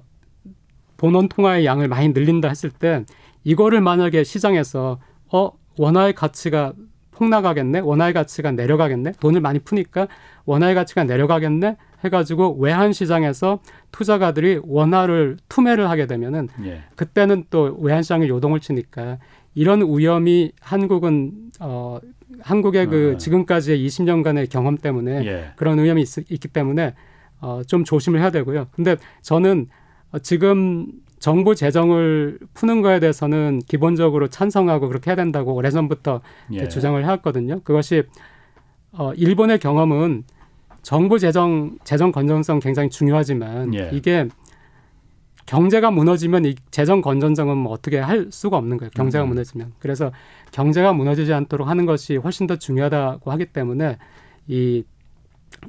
본원 통화의 양을 많이 늘린다 했을 때 이거를 만약에 시장에서 어 원화의 가치가 폭락하겠네 원화의 가치가 내려가겠네 돈을 많이 푸니까 원화의 가치가 내려가겠네 해가지고 외환 시장에서 투자가들이 원화를 투매를 하게 되면은
예.
그때는 또 외환 시장에 요동을 치니까 이런 위험이 한국은 어 한국의 그
아.
지금까지의 20년간의 경험 때문에
예.
그런 위험이 있, 있기 때문에 어, 좀 조심을 해야 되고요. 근데 저는 어, 지금 정부 재정을 푸는 거에 대해서는 기본적으로 찬성하고 그렇게 해야 된다고 오래전부터
예.
주장을 해왔거든요. 그것이 어, 일본의 경험은 정부 재정 재정 건전성 굉장히 중요하지만
예.
이게 경제가 무너지면 이 재정 건전성은 뭐 어떻게 할 수가 없는 거예요. 경제가
음.
무너지면. 그래서 경제가 무너지지 않도록 하는 것이 훨씬 더 중요하다고 하기 때문에 이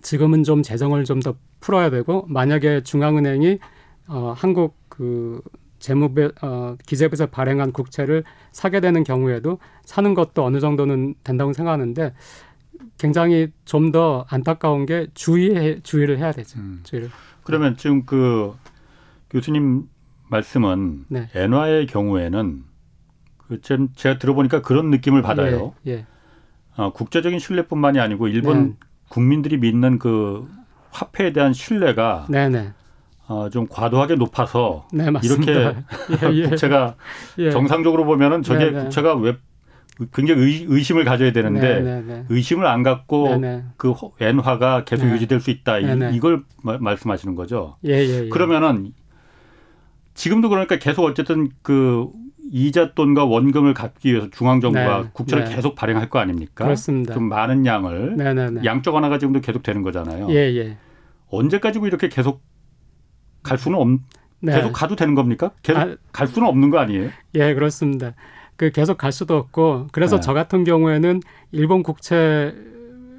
지금은 좀 재정을 좀 더 풀어야 되고 만약에 중앙은행이 어 한국 그 재무부 어 기재부에서 발행한 국채를 사게 되는 경우에도 사는 것도 어느 정도는 된다고 생각하는데 굉장히 좀 더 안타까운 게 주의 주의를 해야 되죠.
음.
주의를.
그러면 지금 그 교수님 말씀은
네.
엔화의 경우에는 그 제- 제가 들어보니까 그런 느낌을 받아요.
예. 예.
어, 국제적인 신뢰뿐만이 아니고 일본
네.
국민들이 믿는 그 화폐에 대한 신뢰가
네, 네.
어, 좀 과도하게 높아서
네.
이렇게
예, 예.
국채가
예.
정상적으로 보면은 저게
네, 네.
국채가 왜 굉장히 의, 의심을 가져야 되는데
네, 네, 네.
의심을 안 갖고
네, 네.
그 호- 엔화가 계속
네.
유지될 수 있다
네, 네.
이, 걸 말씀하시는 거죠.
예, 예, 예.
그러면은 지금도 그러니까 계속 어쨌든 그 이자 돈과 원금을 갚기 위해서 중앙 정부가
네,
국채를
네.
계속 발행할 거 아닙니까?
그렇습니다.
좀 많은 양을
네, 네, 네.
양적 완화가 지금도 계속 되는 거잖아요.
예, 예.
언제까지고 이렇게 계속 갈 수는 없,
네.
계속 가도 되는 겁니까? 계속
아,
갈 수는 없는 거 아니에요?
예, 그렇습니다. 그 계속 갈 수도 없고 그래서
네.
저 같은 경우에는 일본 국채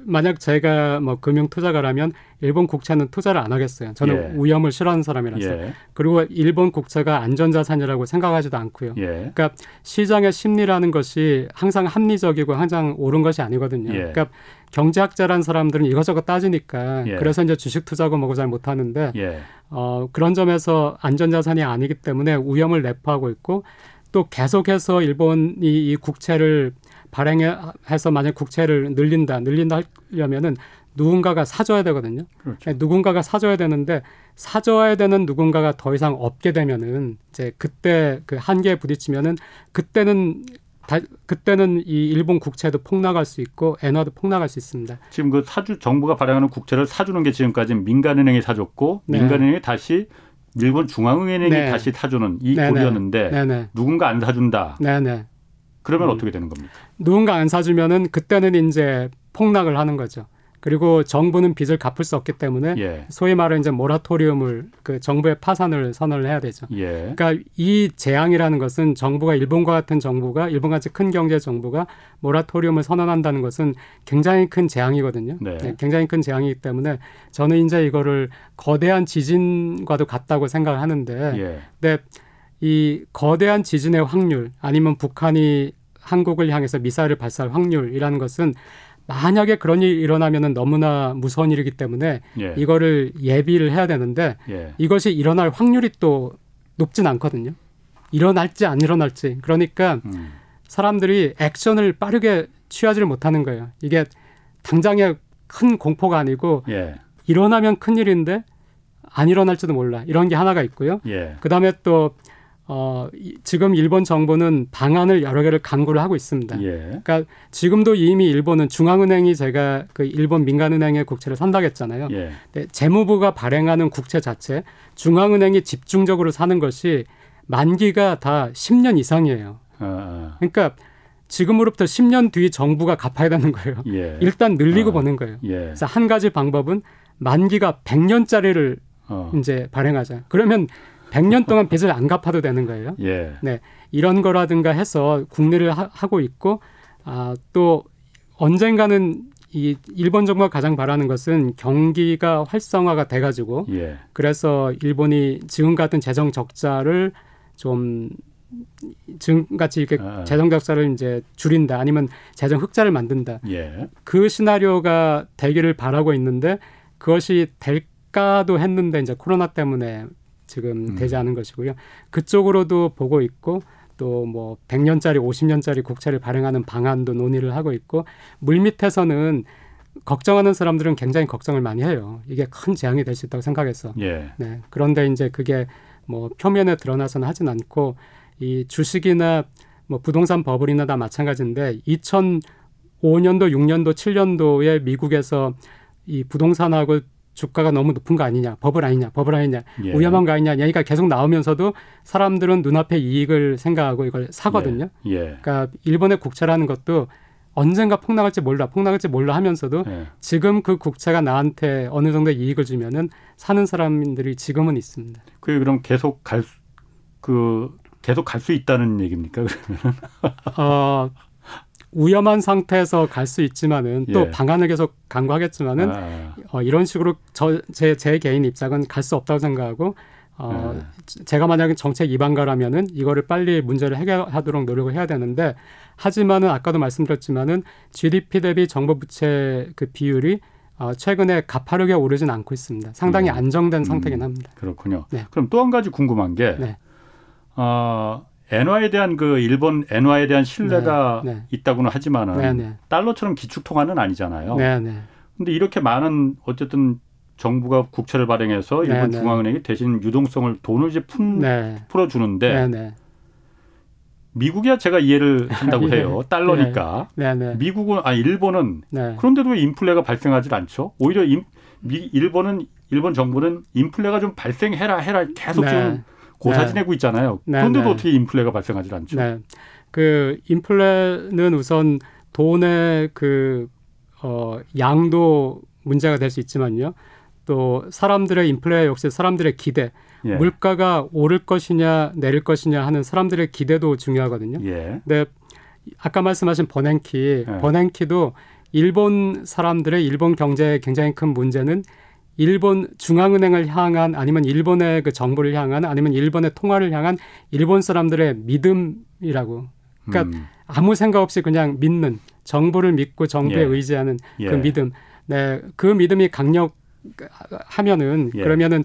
만약 제가 뭐 금융 투자가라면 일본 국채는 투자를 안 하겠어요. 저는
예.
위험을 싫어하는 사람이라서.
예,
그리고 일본 국채가 안전자산이라고 생각하지도 않고요.
예,
그러니까 시장의 심리라는 것이 항상 합리적이고 항상 옳은 것이 아니거든요.
예.
그러니까 경제학자란 사람들은 이것저것 따지니까
예.
그래서 이제 주식 투자고 뭐고 잘 못하는데
예,
어, 그런 점에서 안전자산이 아니기 때문에 위험을 내포하고 있고 또 계속해서 일본이 이 국채를 발행해서 만약 국채를 늘린다, 늘린다 하려면은 누군가가 사줘야 되거든요.
그렇죠.
누군가가 사줘야 되는데 사줘야 되는 누군가가 더 이상 없게 되면은 이제 그때 그 한계에 부딪히면은 그때는 다, 그때는 이 일본 국채도 폭락할 수 있고 엔화도 폭락할 수 있습니다.
지금 그 사주 정부가 발행하는 국채를 사주는 게 지금까지 민간은행이 사줬고
네.
민간은행이 다시 일본 중앙은행이
네.
다시 사주는 이
네네.
꼴이었는데
네네.
누군가 안 사준다.
네네.
그러면
음.
어떻게 되는 겁니까?
누군가 안 사주면은 그때는 이제 폭락을 하는 거죠. 그리고 정부는 빚을 갚을 수 없기 때문에
예,
소위 말하는 이제 모라토리움을 그 정부의 파산을 선언을 해야 되죠.
예,
그러니까 이 재앙이라는 것은 정부가 일본과 같은 정부가 일본같이 큰 경제 정부가 모라토리움을 선언한다는 것은 굉장히 큰 재앙이거든요.
네.
굉장히 큰 재앙이기 때문에 저는 이제 이거를 거대한 지진과도 같다고 생각을 하는데
예,
근데 이 거대한 지진의 확률 아니면 북한이 한국을 향해서 미사일을 발사할 확률이라는 것은 만약에 그런 일이 일어나면은 너무나 무서운 일이기 때문에
예,
이거를 예비를 해야 되는데
예,
이것이 일어날 확률이 또 높진 않거든요. 일어날지 안 일어날지. 그러니까
음,
사람들이 액션을 빠르게 취하지를 못하는 거예요. 이게 당장에 큰 공포가 아니고
예,
일어나면 큰 일인데 안 일어날지도 몰라. 이런 게 하나가 있고요.
예,
그다음에 또 어, 이- 지금 일본 정부는 방안을 여러 개를 강구를 하고 있습니다.
예,
그러니까 지금도 이미 일본은 중앙은행이 제가 그 일본 민간은행의 국채를 산다고 했잖아요.
예,
네, 재무부가 발행하는 국채 자체 중앙은행이 집중적으로 사는 것이 만기가 다 10년 이상이에요.
아,
그러니까 지금으로부터 10년 뒤 정부가 갚아야 되는 거예요.
예,
일단 늘리고
아.
버는 거예요.
예,
그래서 한 가지 방법은 만기가 100년짜리를
어,
이제 발행하자. 그러면 100년 동안 빚을 안 갚아도 되는 거예요.
예,
이런 거라든가 해서 국리를 하, 고 있고 아, 또 언젠가는 이 일본 정부가 가장 바라는 것은 경기가 활성화가 돼 가지고
예,
그래서 일본이 지금 같은 재정 적자를 좀 지금같이 이렇게
아.
재정 적자를 이제 줄인다 아니면 재정 흑자를 만든다.
예,
그 시나리오가 되기를 바라고 있는데 그것이 될까도 했는데 이제 코로나 때문에 지금
음.
되지 않은 것이고요. 그쪽으로도 보고 있고 또뭐 100년짜리, 50년짜리 국채를 발행하는 방안도 논의를 하고 있고 물밑에서는 걱정하는 사람들은 굉장히 걱정을 많이 해요. 이게 큰 재앙이 될 수 있다고 생각해서.
예,
네. 그런데 이제 그게 뭐 표면에 드러나서는 하진 않고 이 주식이나 뭐 부동산 버블이나 다 마찬가지인데 2005년도, 6년도, 7년도에 미국에서 이 부동산하고 주가가 너무 높은 거 아니냐, 버블 아니냐, 버블 아니냐,
예.
위험한 거 아니냐, 얘기가 계속 나오면서도 사람들은 눈앞에 이익을 생각하고 이걸 사거든요.
예,
그러니까 일본의 국채라는 것도 언젠가 폭락할지 몰라, 폭락할지 몰라 하면서도
예.
지금 그 국채가 나한테 어느 정도 이익을 주면은 사는 사람들이 지금은 있습니다.
그게 그럼 계속 갈 그 계속 갈 수 있다는 얘기입니까? 그러면
어, 위험한 상태에서 갈 수 있지만은 또
예.
방안을 계속 강구하겠지만은
아,
어, 이런 식으로 저제 제 개인 입장은 갈 수 없다고 생각하고 어,
네.
제가 만약에 정책 위반가라면은 이거를 빨리 문제를 해결하도록 노력을 해야 되는데 하지만은 아까도 말씀드렸지만은 GDP 대비 정부 부채 그 비율이 어, 최근에 가파르게 오르진 않고 있습니다. 상당히
음.
안정된
음.
상태긴 합니다.
그렇군요.
네.
그럼 또 한 가지 궁금한 게
네.
어, 엔화에 대한 그 일본 엔화에 대한 신뢰가
네, 네.
있다고는 하지만은
네, 네,
달러처럼 기축 통화는 아니잖아요.
네, 네,
근데 이렇게 많은 어쨌든 정부가 국채를 발행해서 일본
네, 네.
중앙은행이 대신 유동성을 돈을 이제 푼,
네,
풀어주는데
네, 네,
미국이야 제가 이해를 한다고
예.
해요. 달러니까.
네, 네,
미국은 아 일본은
네.
그런데도 왜 인플레가 발생하지 않죠? 오히려 인, 미, 일본은 일본 정부는 인플레가 좀 발생해라 해라 계속
네.
지금 고사 지내고 있잖아요.
네,
그런데도
네.
어떻게 인플레가 발생하지 않죠?
네. 그 인플레는 우선 돈의 그 어, 양도 문제가 될 수 있지만요. 또 사람들의 인플레 역시 사람들의 기대,
예.
물가가 오를 것이냐 내릴 것이냐 하는 사람들의 기대도 중요하거든요.
예.
근데 아까 말씀하신 버냉키,
네.
버냉키도 일본 사람들의 일본 경제의 굉장히 큰 문제는 일본 중앙은행을 향한 아니면 일본의 그 정부를 향한 아니면 일본의 통화를 향한 일본 사람들의 믿음이라고. 그러니까
음.
아무 생각 없이 그냥 믿는 정부를 믿고 정부에
예.
의지하는
예.
그 믿음. 네, 그 믿음이 강력하면은
예.
그러면은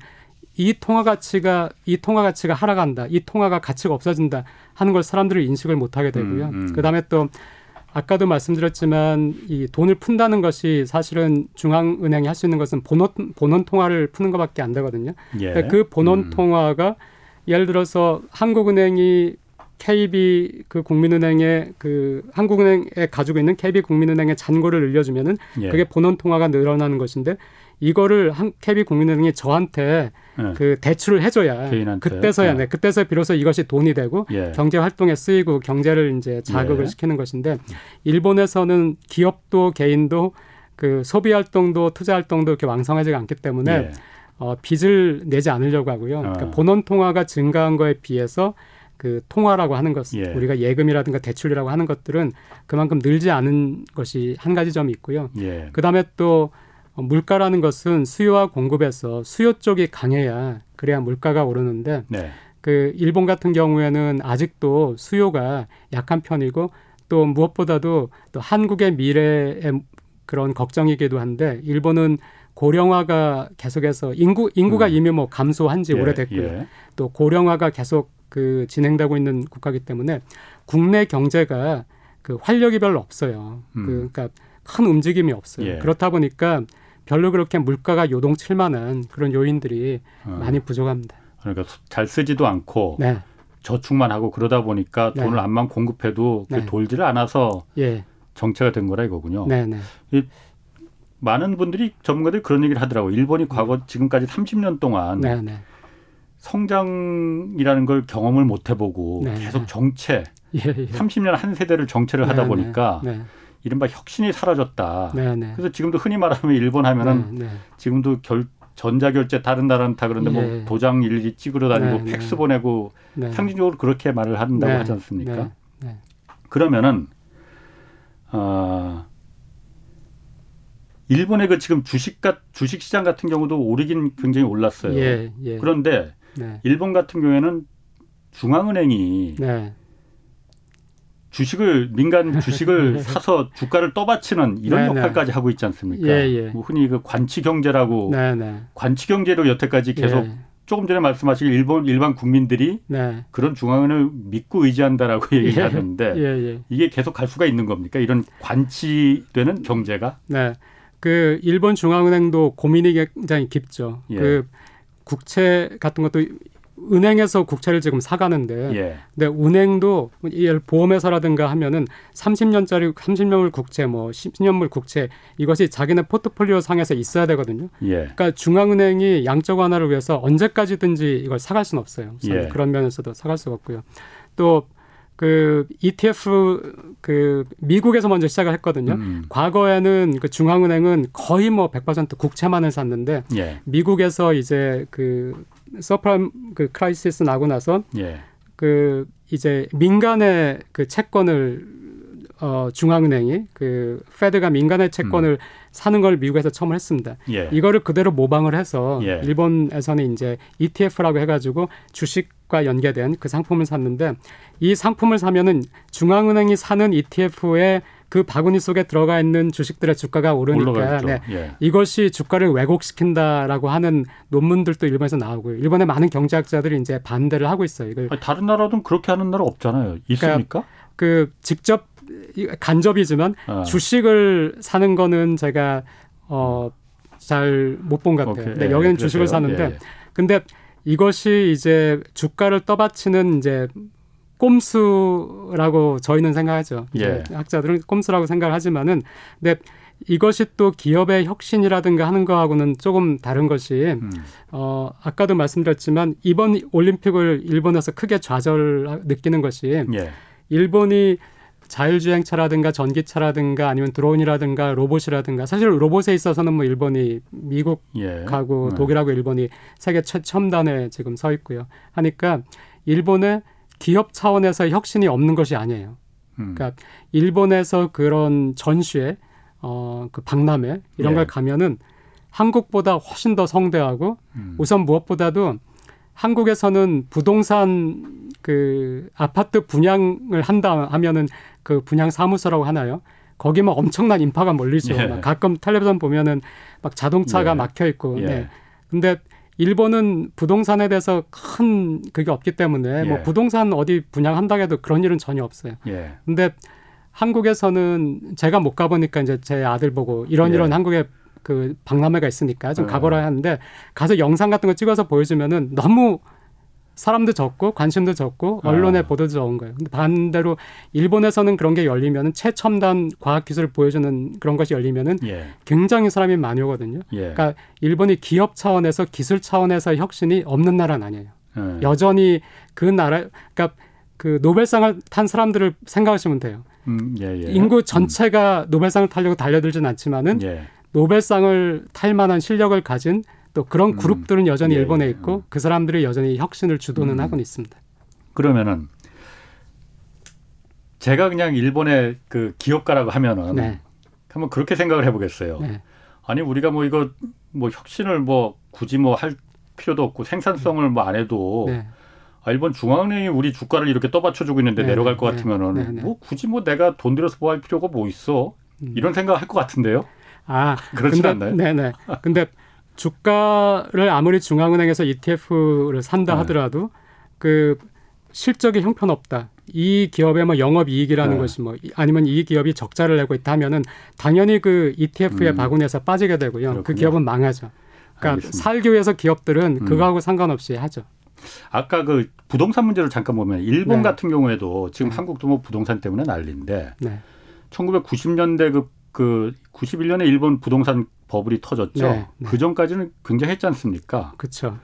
이 통화 가치가 이 통화 가치가 하락한다. 이 통화가 가치가 없어진다 하는 걸 사람들이 인식을 못 하게 되고요.
음, 음.
그다음에 또 아까도 말씀드렸지만 이 돈을 푼다는 것이 사실은 중앙은행이 할 수 있는 것은 본원 본원 통화를 푸는 것밖에 안 되거든요.
예.
그러니까 그 본원
음.
통화가 예를 들어서 한국은행이 KB 그 국민은행에 그 한국은행에 가지고 있는 KB 국민은행의 잔고를 늘려주면은
예.
그게 본원 통화가 늘어나는 것인데 이거를 한 KB 국민은행이 저한테
예.
그 대출을 해줘야
개인한테.
그때서야
네.
네, 그때서 비로소 이것이 돈이 되고
예.
경제 활동에 쓰이고 경제를 이제 자극을
예.
시키는 것인데 일본에서는 기업도 개인도 그 소비 활동도 투자 활동도 이렇게 왕성하지가 않기 때문에
예.
어, 빚을 내지 않으려고 하고요.
어.
그러니까 본원 통화가 증가한 거에 비해서 그 통화라고 하는 것,
예.
우리가 예금이라든가 대출이라고 하는 것들은 그만큼 늘지 않은 것이 한 가지 점이 있고요.
예.
그 다음에 또 어, 물가라는 것은 수요와 공급에서 수요 쪽이 강해야 그래야 물가가 오르는데
네.
그 일본 같은 경우에는 아직도 수요가 약한 편이고 또 무엇보다도 또 한국의 미래의 그런 걱정이기도 한데 일본은 고령화가 계속해서 인구 인구가
음.
이미 뭐 감소한 지
예.
오래됐고요.
예.
또 고령화가 계속 그 진행되고 있는 국가이기 때문에 국내 경제가 그 활력이 별로 없어요.
음.
그, 그러니까 큰 움직임이 없어요.
예.
그렇다 보니까 별로 그렇게 물가가 요동칠 만한 그런 요인들이
어.
많이 부족합니다.
그러니까 수- 잘 쓰지도 않고
네.
저축만 하고 그러다 보니까
네.
돈을 암만 공급해도 그게
네.
돌지를 않아서
예.
정체가 된 거라 이거군요.
네, 네.
많은 분들이 전문가들이 그런 얘기를 하더라고요. 일본이 과거 지금까지 30년 동안
네, 네.
성장이라는 걸 경험을 못 해보고
네,
계속
네.
정체,
예, 예.
30년 한 세대를 정체를 하다
네,
보니까
네.
이른바 혁신이 사라졌다.
네, 네.
그래서 지금도 흔히 말하면 일본 하면은
네, 네.
지금도 결, 전자결제 다른 나라는 다 그런데 뭐
예.
도장 일일이 찍으러 다니고
네,
팩스
네.
보내고
네.
상징적으로 그렇게 말을 한다고
네,
하지 않습니까? 그러면은 어, 일본의 그 지금 주식가 주식 시장 같은 경우도 오르긴 굉장히 올랐어요.
예, 예.
그런데
네.
일본 같은 경우에는 중앙은행이
네.
주식을 민간 주식을 사서 주가를 떠받치는 이런
네, 네.
역할까지 하고 있지 않습니까?
예, 예.
뭐 흔히 그 관치 경제라고
네, 네.
관치 경제로 여태까지 계속
예.
조금 전에 말씀하신 일본 일반 국민들이
네.
그런 중앙은행을 믿고 의지한다라고 얘기하는데
예, 예.
이게 계속 갈 수가 있는 겁니까? 이런 관치되는 경제가?
네. 그 일본 중앙은행도 고민이 굉장히 깊죠.
예.
그 국채 같은 것도 은행에서 국채를 지금 사가는데
예.
근데 은행도 예를 보험회사라든가 하면은 30년짜리 30년물 국채 뭐 10년물 국채 이것이 자기네 포트폴리오 상에서 있어야 되거든요.
예.
그러니까 중앙은행이 양적 완화를 위해서 언제까지든지 이걸 사갈 수는 없어요.
예.
그런 면에서도 사갈 수가 없고요. 또그 ETF 그 미국에서 먼저 시작을 했거든요.
음.
과거에는 그 중앙은행은 거의 뭐 100% 국채만을 샀는데
예.
미국에서 이제 그 서프라임 그 crisis 나고 나서
예.
그 이제 민간의 그 채권을 어 중앙은행이 그 Fed가 민간의 채권을 사는 걸 미국에서 처음 했습니다.
음. 예.
이거를 그대로 모방을 해서
예.
일본에서는 이제 ETF라고 해가지고 주식과 연계된 그 상품을 샀는데 이 상품을 사면은 중앙은행이 사는 ETF에 그 바구니 속에 들어가 있는 주식들의 주가가 오르니까. 네,
예.
이것이 주가를 왜곡시킨다라고 하는 논문들도 일본에서 나오고요. 일본의 많은 경제학자들이 이제 반대를 하고 있어요. 이걸
아니, 다른 나라도 그렇게 하는 나라 없잖아요. 있습니까?
그 직접 이- 간접이지만
아.
주식을 사는 거는 제가 어 잘 못 본 것 같아요. 근데
예,
여기는. 주식을 사는데
예.
근데 이것이 이제 주가를 떠받치는 이제 꼼수라고 저희는 생각하죠.
예.
학자들은 꼼수라고 생각을 하지만은 근데 이것이 또 기업의 혁신이라든가 하는 거하고는 조금 다른 것이
음.
어 아까도 말씀드렸지만 이번 올림픽을 일본에서 크게 좌절 느끼는 것이
예.
일본이 자율주행차라든가 전기차라든가 아니면 드론이라든가 로봇이라든가 사실 로봇에 있어서는 뭐 일본이 미국하고
예.
독일하고 일본이 세계 최첨단에 지금 서 있고요. 하니까 일본의 기업 차원에서 혁신이 없는 것이 아니에요.
음.
그러니까 일본에서 그런 전시회, 어, 그 박람회 이런
예.
걸 가면은 한국보다 훨씬 더 성대하고
음.
우선 무엇보다도 한국에서는 부동산 그 아파트 분양을 한다 하면은 그 분양 사무소라고 하나요? 거기만 엄청난 인파가 몰리죠.
예.
막 가끔 텔레비전 보면은 막 자동차가
예.
막혀 있고.
예.
네. 근데 일본은 부동산에 대해서 큰 그게 없기 때문에 뭐
예.
부동산 어디 분양한다고 해도 그런 일은 전혀 없어요.
예.
근데 한국에서는 제가 못 가보니까 이제 제 아들 보고 이런
예.
이런 한국에 그 박람회가 있으니까 좀
예.
가보라 하는데 가서 영상 같은 거 찍어서 보여주면은 너무 사람도 적고 관심도 적고 언론의
아.
보도도 적은 거예요. 근데 반대로 일본에서는 그런 게 열리면은 최첨단 과학 기술을 보여주는 그런 것이 열리면은
예.
굉장히 사람이 많이 오거든요.
예.
그러니까 일본이 기업 차원에서 기술 차원에서 혁신이 없는 나라는 아니에요.
예.
여전히 그 나라 그러니까 그 노벨상을 탄 사람들을 생각하시면 돼요.
음, 예, 예.
인구 전체가 노벨상을 타려고 달려들진 않지만은
음. 예.
노벨상을 탈 만한 실력을 가진 또 그런
음.
그룹들은 여전히
예,
일본에
예.
있고 그 사람들이 여전히 혁신을 주도는
음.
하고 있습니다.
그러면은 제가 그냥 일본의 그 기업가라고 하면은
네.
한번 그렇게 생각을 해보겠어요.
네.
아니 우리가 뭐 이거 뭐 혁신을 뭐 굳이 뭐 할 필요도 없고 생산성을 뭐 안 해도
네.
아, 일본 중앙은행이 우리 주가를 이렇게 떠받쳐주고 있는데
네,
내려갈 것
네,
같으면은
네, 네.
뭐 굳이 뭐 내가 돈 들여서 뭐 할 필요가 뭐 있어
음.
이런 생각 할 것 같은데요.
아, 근데,
않나요?
네네. 근데 주가를 아무리 중앙은행에서 ETF를 산다
네.
하더라도 그 실적이 형편없다. 이 기업의 뭐 영업 이익이라는
네.
것이 뭐 이- 아니면 이 기업이 적자를 내고 있다 하면은 당연히 그 ETF의
음.
바구니에서 빠지게 되고요. 그
그렇군요.
기업은 망하죠. 그러니까
알겠습니다.
살기 위해서 기업들은
음.
그거하고 상관없이 하죠.
아까 그 부동산 문제를 잠깐 보면 일본
네.
같은 경우에도 지금
네.
한국도 뭐 부동산 때문에 난리인데
네.
1990년대 그, 그 91년에 일본 부동산 버블이 터졌죠.
네, 네.
그 전까지는 굉장히 했지 않습니까?
그렇죠.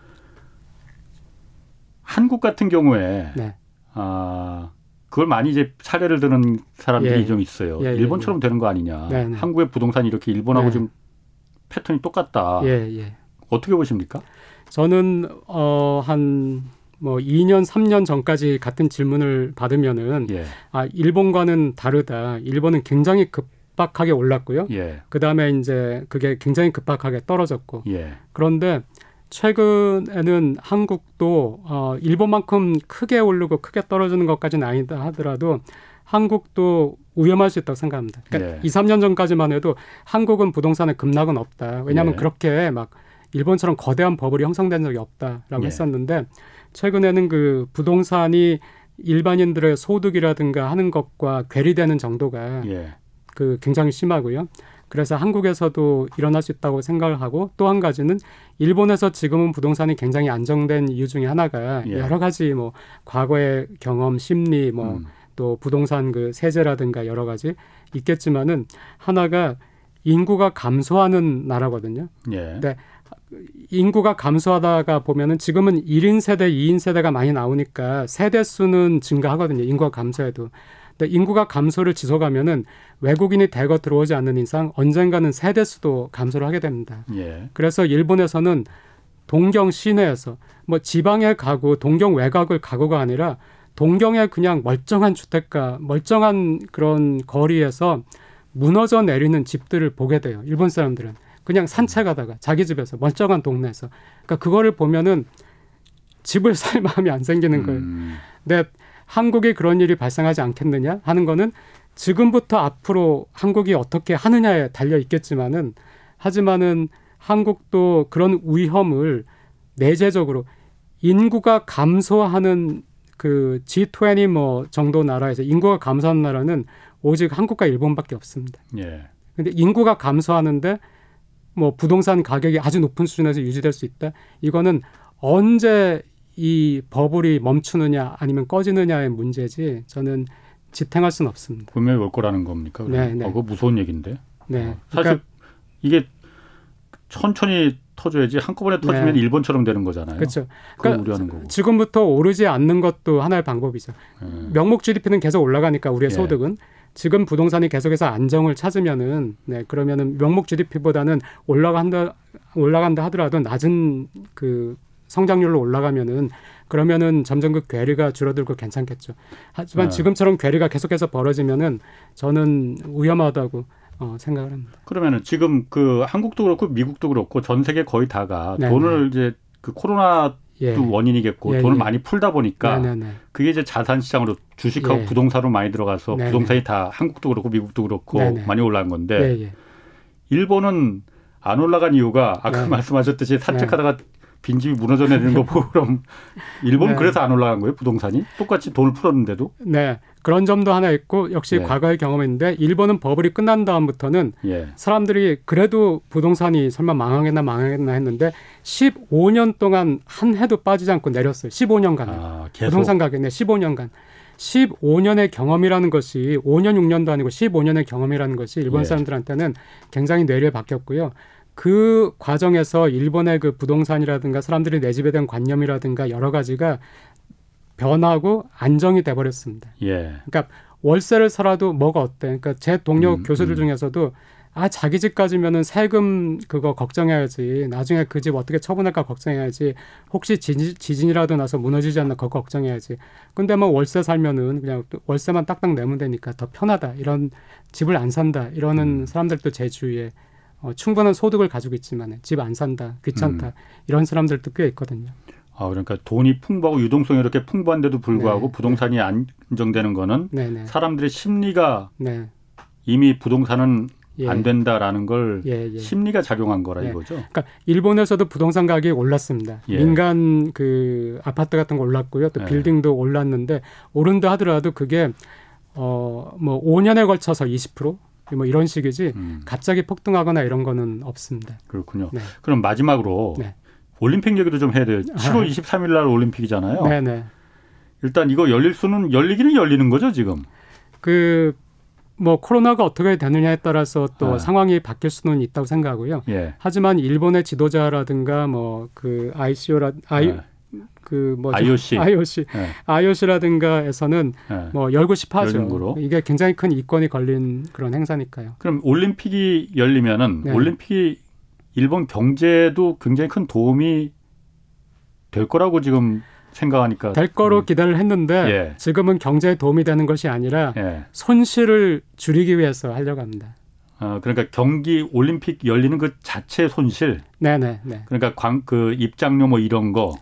한국 같은 경우에
네.
아 그걸 많이 이제 사례를 드는 사람들이
예.
좀 있어요.
예, 예,
일본처럼 되는 거 아니냐.
네, 네.
한국의 부동산이 이렇게 일본하고
네.
좀 패턴이 똑같다.
예, 예.
어떻게 보십니까?
저는 어한 뭐 2년 3년 전까지 같은 질문을 받으면은
예,
아 일본과는 다르다. 일본은 굉장히 급 박하게 올랐고요.
예,
그 다음에 이제 그게 굉장히 급박하게 떨어졌고
예,
그런데 최근에는 한국도 어 일본만큼 크게 오르고 크게 떨어지는 것까지는 아니다 하더라도 한국도 위험할 수 있다고 생각합니다. 그러니까
예.
2, 3년 전까지만 해도 한국은 부동산에 급락은 없다. 왜냐하면
예.
그렇게 막 일본처럼 거대한 버블이 형성된 적이 없다라고
예.
했었는데 최근에는 그 부동산이 일반인들의 소득이라든가 하는 것과 괴리되는 정도가
예,
그 굉장히 심하고요. 그래서 한국에서도 일어날 수 있다고 생각을 하고 또 한 가지는 일본에서 지금은 부동산이 굉장히 안정된 이유 중에 하나가
예.
여러 가지 뭐 과거의 경험, 심리, 뭐
음,
또 부동산 그 세제라든가 여러 가지 있겠지만은 하나가 인구가 감소하는 나라거든요.
예,
네. 인구가 감소하다가 보면은 지금은 1인 세대, 2인 세대가 많이 나오니까 세대 수는 증가하거든요. 인구가 감소해도. 근데 인구가 감소를 지속하면은 외국인이 대거 들어오지 않는 이상 언젠가는 세대 수도 감소를 하게 됩니다.
예,
그래서 일본에서는 동경 시내에서 뭐 지방에 가고 동경 외곽을 가고가 아니라 동경의 그냥 멀쩡한 주택가, 멀쩡한 그런 거리에서 무너져 내리는 집들을 보게 돼요. 일본 사람들은 그냥 산책하다가 자기 집에서 멀쩡한 동네에서 그러니까 그거를 보면은 집을 살 마음이 안 생기는 거예요.
음,
근데 한국이 그런 일이 발생하지 않겠느냐 하는 거는 지금부터 앞으로 한국이 어떻게 하느냐에 달려 있겠지만은 하지만은 한국도 그런 위험을 내재적으로 인구가 감소하는 그 G20 뭐 정도 나라에서 인구가 감소하는 나라는 오직 한국과 일본밖에 없습니다.
예,
근데 인구가 감소하는데 뭐 부동산 가격이 아주 높은 수준에서 유지될 수 있다. 이거는 언제 이 버블이 멈추느냐 아니면 꺼지느냐의 문제지 저는 지탱할 수는 없습니다.
분명히 올 거라는 겁니까?
네, 네.
어, 그거 무서운 얘기인데.
네.
어, 사실
그러니까
이게 천천히 터져야지 한꺼번에 터지면
네.
일본처럼 되는 거잖아요.
그렇죠. 그러니까
우려하는 거고.
지금부터 오르지 않는 것도 하나의 방법이죠.
예.
명목 GDP는 계속 올라가니까 우리의
예.
소득은 지금 부동산이 계속해서 안정을 찾으면은 네 그러면은 명목 GDP보다는 올라간다 올라간다 하더라도 낮은 그 성장률로 올라가면은 그러면은 점점 그 괴리가 줄어들고 괜찮겠죠. 하지만
네.
지금처럼 괴리가 계속해서 벌어지면은 저는 위험하다고 어, 생각을 합니다.
그러면은 지금 그 한국도 그렇고 미국도 그렇고 전 세계 거의 다가
네,
돈을 이제 그 코로나도
예.
원인이겠고
예,
돈을
예.
많이 풀다 보니까
네네네.
그게 이제 자산 시장으로 주식하고
예.
부동산으로 많이 들어가서
네네.
부동산이 다 한국도 그렇고 미국도 그렇고
네네.
많이 올라간 건데
예, 예.
일본은 안 올라간 이유가 아까
네.
말씀하셨듯이 산책하다가 빈집이 무너져 내리는 거 보고 그럼 일본은
네.
그래서 안 올라간 거예요 부동산이 똑같이 돈을 풀었는데도
네 그런 점도 하나 있고 역시
네.
과거의 경험인데 일본은 버블이 끝난 다음부터는
예
사람들이 그래도 부동산이 설마 망하겠나 망하겠나 했는데 15년 동안 한 해도 빠지지 않고 내렸어요. 15년간.
아, 계속
부동산 가격 네 15년간. 15년의 경험이라는 것이 5년 6년도 아니고 15년의 경험이라는 것이 일본
예.
사람들한테는 굉장히 뇌리에 박혔고요. 그 과정에서 일본의 그 부동산이라든가 사람들이 내 집에 대한 관념이라든가 여러 가지가 변하고 안정이 돼 버렸습니다.
예
그러니까 월세를 살아도 뭐가 어때? 그러니까 제 동료
음,
교수들
음.
중에서도 아 자기 집 가지면은 세금 그거 걱정해야지. 나중에 그 집 어떻게 처분할까 걱정해야지. 혹시 지진, 지진이라도 나서 무너지지 않나 그거 걱정해야지. 근데 뭐 월세 살면은 그냥 또 월세만 딱딱 내면 되니까 더 편하다. 이런 집을 안 산다. 이러는
음.
사람들도 제 주위에 어, 충분한 소득을 가지고 있지만 집 안 산다. 귀찮다.
음.
이런 사람들도 꽤 있거든요.
아 그러니까 돈이 풍부하고 유동성이 이렇게 풍부한데도 불구하고
네.
부동산이 안정되는 거는
네네.
사람들의 심리가
네.
이미 부동산은
예.
안 된다라는 걸
예, 예.
심리가 작용한 거라
예.
이거죠.
그러니까 일본에서도 부동산 가격이 올랐습니다.
예.
민간 그 아파트 같은 거 올랐고요. 또
예.
빌딩도 올랐는데 오른다 하더라도 그게 어뭐 5년에 걸쳐서 20% 뭐 이런 식이지
음,
갑자기 폭등하거나 이런 거는 없습니다.
그렇군요.
네.
그럼 마지막으로
네.
올림픽 얘기도 좀 해야 돼요. 7월 23일 날 올림픽이잖아요.
네, 네.
일단 이거 열릴 수는 열리기는 열리는 거죠 지금.
그 뭐 코로나가 어떻게 되느냐에 따라서 또
아.
상황이 바뀔 수는 있다고 생각하고요.
예.
하지만 일본의 지도자라든가 뭐 그 ICO라 아이
네.
그뭐
IOC.
IOC
예.
IOC라든가에서는
예.
뭐 열고 싶어하죠.
열는 거로.
이게 굉장히 큰 이권이 걸린 그런 행사니까요.
그럼 올림픽이 열리면은
네.
올림픽이 일본 경제도 굉장히 큰 도움이 될 거라고 지금 생각하니까
될 거로
음,
기대를 했는데
예.
지금은 경제에 도움이 되는 것이 아니라
예.
손실을 줄이기 위해서 하려고 합니다.
어, 그러니까 경기 올림픽 열리는 그 자체 손실
네네 네.
그러니까 광, 그 입장료 뭐 이런 거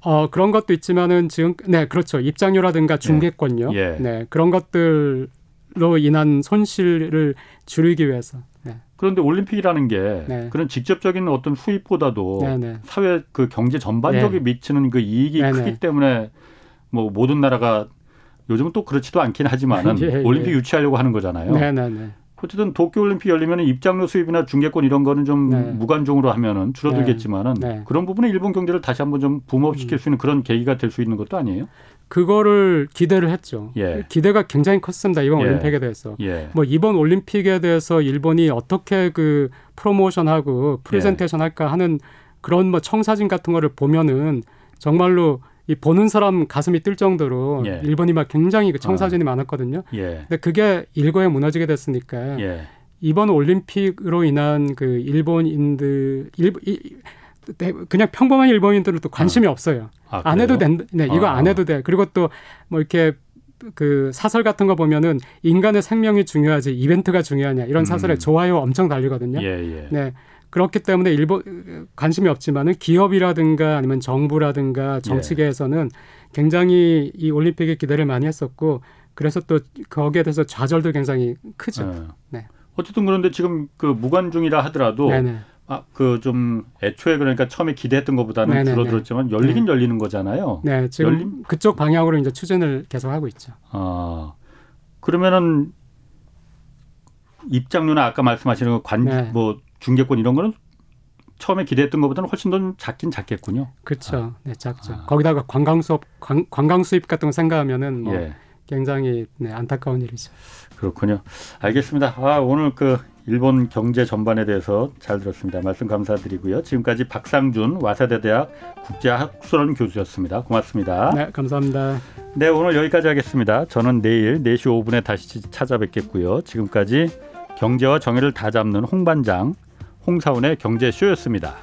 어 그런 것도 있지만은 지금 네 그렇죠 입장료라든가 중개권료
예.
네 그런 것들로 인한 손실을 줄이기 위해서 네.
그런데 올림픽이라는 게
네.
그런 직접적인 어떤 수입보다도
네네
사회 그 경제 전반적이
네.
미치는 그 이익이
네네.
크기 때문에 뭐 모든 나라가 요즘은 또 그렇지도 않긴 하지만은
예, 예.
올림픽 유치하려고 하는 거잖아요.
네네네
어쨌든 도쿄 올림픽 열리면 입장료 수입이나 중개권 이런 거는 좀
네.
무관중으로 하면은 줄어들겠지만은
네. 네.
그런 부분에 일본 경제를 다시 한번 좀 붐업시킬 수 있는 그런 계기가 될 수 있는 것도 아니에요?
그거를 기대를 했죠.
예.
기대가 굉장히 컸습니다 이번
예.
올림픽에 대해서.
예.
뭐 이번 올림픽에 대해서 일본이 어떻게 그 프로모션하고 프레젠테이션 할까 하는 그런 뭐 청사진 같은 거를 보면은 정말로 이 보는 사람 가슴이 뜰 정도로
예.
일본이 막 굉장히 그 청사진이 많았거든요.
예.
근데 그게 일거에 무너지게 됐으니까
예.
이번 올림픽으로 인한 그 일본인들 일, 이, 대- 그냥 평범한 일본인들은 또 관심이 없어요.
아,
안 해도? 된다. 네, 이거
아.
안 해도 돼. 그리고 또 뭐 이렇게 그 사설 같은 거 보면은 인간의 생명이 중요하지 이벤트가 중요하냐 이런 사설에
음.
좋아요 엄청 달리거든요.
예, 예.
네. 그렇기 때문에 일본 관심이 없지만은 기업이라든가 아니면 정부라든가 정치계에서는 굉장히 이 올림픽에 기대를 많이 했었고 그래서 또 거기에 대해서 좌절도 굉장히 크죠.
어.
네.
어쨌든 그런데 지금 그 무관중이라 하더라도
네네.
아, 그 좀 애초에 그러니까 처음에 기대했던 것보다는
네네네.
줄어들었지만 열리긴 열리는 거잖아요.
네, 지금
열린-
그쪽 방향으로 이제 추진을 계속 하고 있죠.
아, 그러면은 입장료나 아까 말씀하시는 그 관,
네.
뭐 중개권 이런 거는 처음에 기대했던 것보다는 훨씬 더 작긴 작겠군요.
그렇죠. 네, 작죠.
아.
거기다가 관광 수업, 관, 관광 수입 같은 거 생각하면은 뭐
예,
굉장히 네, 안타까운 일이죠.
그렇군요. 알겠습니다. 아, 오늘 그 일본 경제 전반에 대해서 잘 들었습니다. 말씀 감사드리고요. 지금까지 박상준 와세대대학 국제학술원 교수였습니다. 고맙습니다.
네, 감사합니다.
네, 오늘 여기까지 하겠습니다. 저는 내일 4시 5분에 다시 찾아뵙겠고요. 지금까지 경제와 정의를 다 잡는 홍반장 홍사원의 경제쇼였습니다.